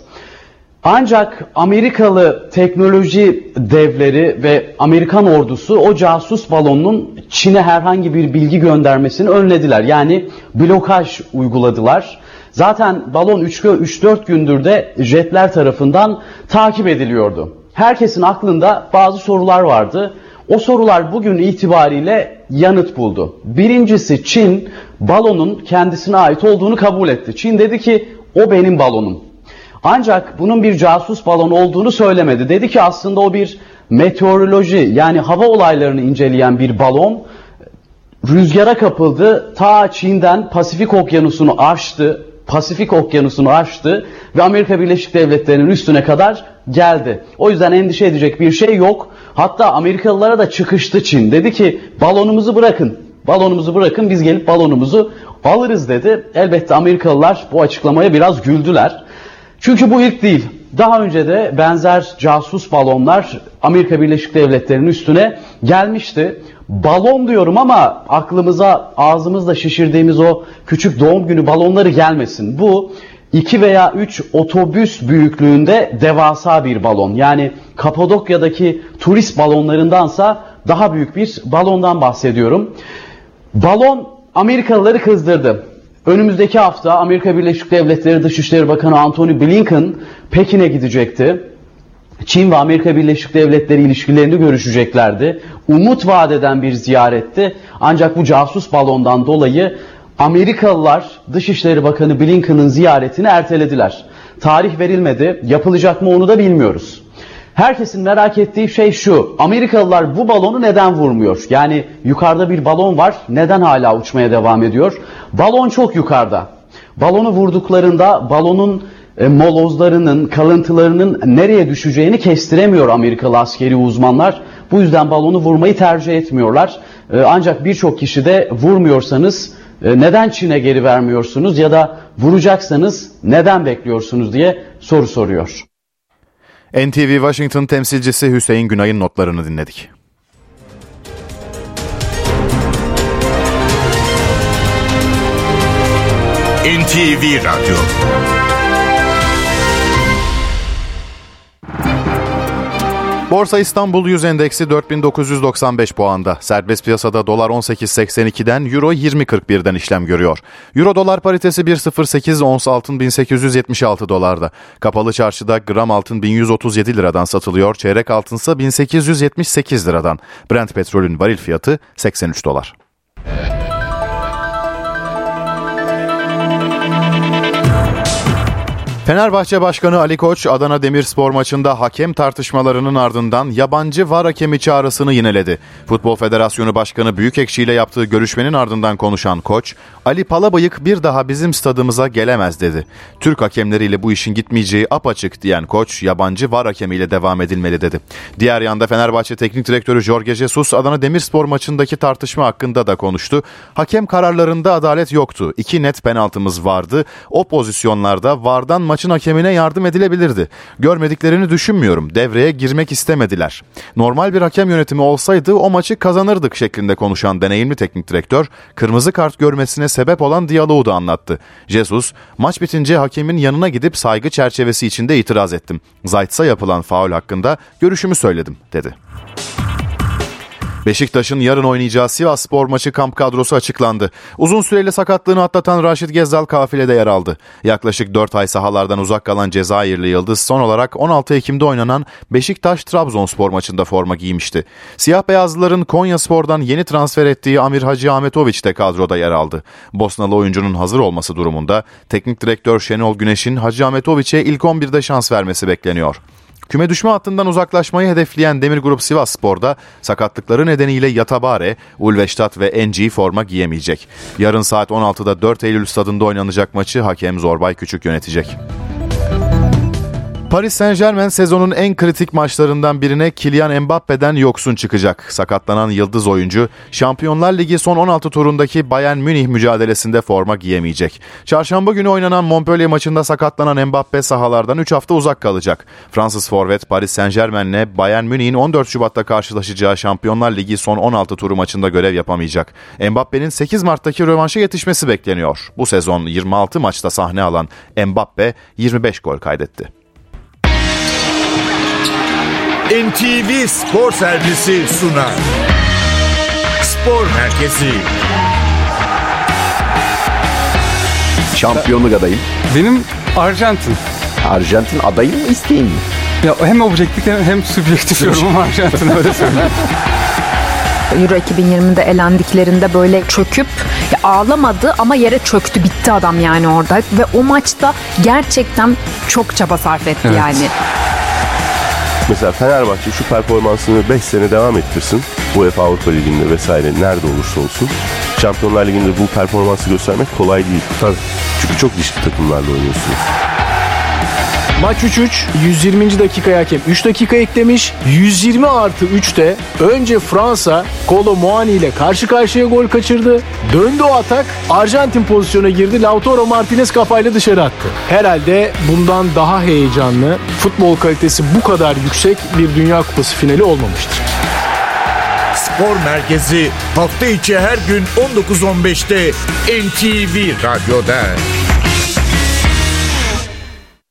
Ancak Amerikalı teknoloji devleri ve Amerikan ordusu o casus balonun Çin'e herhangi bir bilgi göndermesini önlediler. Yani blokaj uyguladılar. Zaten balon 3-4 gündür de jetler tarafından takip ediliyordu. Herkesin aklında bazı sorular vardı. O sorular bugün itibariyle yanıt buldu. Birincisi Çin balonun kendisine ait olduğunu kabul etti. Çin dedi ki o benim balonum. Ancak bunun bir casus balon olduğunu söylemedi. Dedi ki aslında o bir meteoroloji yani hava olaylarını inceleyen bir balon. Rüzgara kapıldı. Ta Çin'den Pasifik Okyanusu'nu aştı. Pasifik Okyanusu'nu aştı ve Amerika Birleşik Devletleri'nin üstüne kadar geldi. O yüzden endişe edecek bir şey yok. Hatta Amerikalılara da çıkıştı Çin. Dedi ki balonumuzu bırakın. Balonumuzu bırakın biz gelip balonumuzu alırız dedi. Elbette Amerikalılar bu açıklamaya biraz güldüler. Çünkü bu ilk değil. Daha önce de benzer casus balonlar Amerika Birleşik Devletleri'nin üstüne gelmişti. Balon diyorum ama aklımıza ağzımızla şişirdiğimiz o küçük doğum günü balonları gelmesin. Bu 2 veya 3 otobüs büyüklüğünde devasa bir balon. Yani Kapadokya'daki turist balonlarındansa daha büyük bir balondan bahsediyorum. Balon Amerikalıları kızdırdı. Önümüzdeki hafta Amerika Birleşik Devletleri Dışişleri Bakanı Antony Blinken Pekin'e gidecekti. Çin ve Amerika Birleşik Devletleri ilişkilerini görüşeceklerdi. Umut vaat eden bir ziyaretti. Ancak bu casus balondan dolayı Amerikalılar Dışişleri Bakanı Blinken'ın ziyaretini ertelediler. Tarih verilmedi. Yapılacak mı onu da bilmiyoruz. Herkesin merak ettiği şey şu. Amerikalılar bu balonu neden vurmuyor? Yani yukarıda bir balon var. Neden hala uçmaya devam ediyor? Balon çok yukarıda. Balonu vurduklarında balonun e, molozlarının, kalıntılarının nereye düşeceğini kestiremiyor Amerikalı askeri uzmanlar. Bu yüzden balonu vurmayı tercih etmiyorlar. E, ancak birçok kişi de vurmuyorsanız e, neden Çin'e geri vermiyorsunuz ya da vuracaksanız neden bekliyorsunuz diye soru soruyor. NTV Washington temsilcisi Hüseyin Günay'ın notlarını dinledik. NTV Radyo Borsa İstanbul 100 endeksi 4995 puanda. Serbest piyasada dolar 18.82'den, euro 20.41'den işlem görüyor. Euro dolar paritesi 1.08, ons altın 1876 dolarda. Kapalı çarşıda gram altın 1137 liradan satılıyor, çeyrek altınsa 1878 liradan. Brent petrolün varil fiyatı 83 dolar. Fenerbahçe Başkanı Ali Koç Adana Demirspor maçında hakem tartışmalarının ardından yabancı var hakemi çağrısını yineledi. Futbol Federasyonu Başkanı Büyükekşi ile yaptığı görüşmenin ardından konuşan Koç, Ali Palabıyık bir daha bizim stadımıza gelemez dedi. Türk hakemleriyle bu işin gitmeyeceği apaçık diyen Koç, yabancı var hakemiyle devam edilmeli dedi. Diğer yanda Fenerbahçe Teknik Direktörü Jorge Jesus Adana Demirspor maçındaki tartışma hakkında da konuştu. Hakem kararlarında adalet yoktu. İki net penaltımız vardı. O pozisyonlarda vardan maç maçın hakemine yardım edilebilirdi. Görmediklerini düşünmüyorum. Devreye girmek istemediler. Normal bir hakem yönetimi olsaydı o maçı kazanırdık şeklinde konuşan deneyimli teknik direktör, kırmızı kart görmesine sebep olan diyaloğu da anlattı. Jesus, maç bitince hakemin yanına gidip saygı çerçevesi içinde itiraz ettim. Zayt'sa yapılan faul hakkında görüşümü söyledim, dedi. Beşiktaş'ın yarın oynayacağı Sivas Spor maçı kamp kadrosu açıklandı. Uzun süreli sakatlığını atlatan Raşit Gezzal kafilede yer aldı. Yaklaşık 4 ay sahalardan uzak kalan Cezayirli Yıldız son olarak 16 Ekim'de oynanan Beşiktaş-Trabzonspor maçında forma giymişti. Siyah beyazlıların Konya Spor'dan yeni transfer ettiği Amir Hacı Ahmetoviç de kadroda yer aldı. Bosnalı oyuncunun hazır olması durumunda teknik direktör Şenol Güneş'in Hacı Ahmetoviç'e ilk 11'de şans vermesi bekleniyor. Küme düşme hattından uzaklaşmayı hedefleyen Demir Grup Sivas Spor'da sakatlıkları nedeniyle Yatabare, Ulveştat ve Enci forma giyemeyecek. Yarın saat 16'da 4 Eylül stadında oynanacak maçı hakem Zorbay Küçük yönetecek. Paris Saint Germain sezonun en kritik maçlarından birine Kylian Mbappe'den yoksun çıkacak. Sakatlanan yıldız oyuncu Şampiyonlar Ligi son 16 turundaki Bayern Münih mücadelesinde forma giyemeyecek. Çarşamba günü oynanan Montpellier maçında sakatlanan Mbappe sahalardan 3 hafta uzak kalacak. Fransız forvet Paris Saint Germain'le Bayern Münih'in 14 Şubat'ta karşılaşacağı Şampiyonlar Ligi son 16 turu maçında görev yapamayacak. Mbappe'nin 8 Mart'taki rövanşa yetişmesi bekleniyor. Bu sezon 26 maçta sahne alan Mbappe 25 gol kaydetti. NTV Spor Servisi sunar. Spor Merkezi. Şampiyonluk adayım. Benim Arjantin. Arjantin adayım mı isteğim mi? Ya hem objektif hem, hem subjektif yorumum Arjantin öyle söyleyeyim. Euro 2020'de elendiklerinde böyle çöküp ya ağlamadı ama yere çöktü bitti adam yani orada ve o maçta gerçekten çok çaba sarf etti Evet. yani. Mesela Fenerbahçe şu performansını 5 sene devam ettirsin. UEFA Avrupa Ligi'nde vesaire nerede olursa olsun. Şampiyonlar Ligi'nde bu performansı göstermek kolay değil. Tabii. Çünkü çok dişli takımlarla oynuyorsunuz. Maç 3-3, 120. dakikaya hakem 3 dakika eklemiş. 120 artı 3'te önce Fransa Kolo Muani ile karşı karşıya gol kaçırdı. Döndü o atak, Arjantin pozisyona girdi. Lautaro Martinez kafayla dışarı attı. Herhalde bundan daha heyecanlı, futbol kalitesi bu kadar yüksek bir Dünya Kupası finali olmamıştır. Spor Merkezi hafta içi her gün 19.15'te NTV Radyo'da.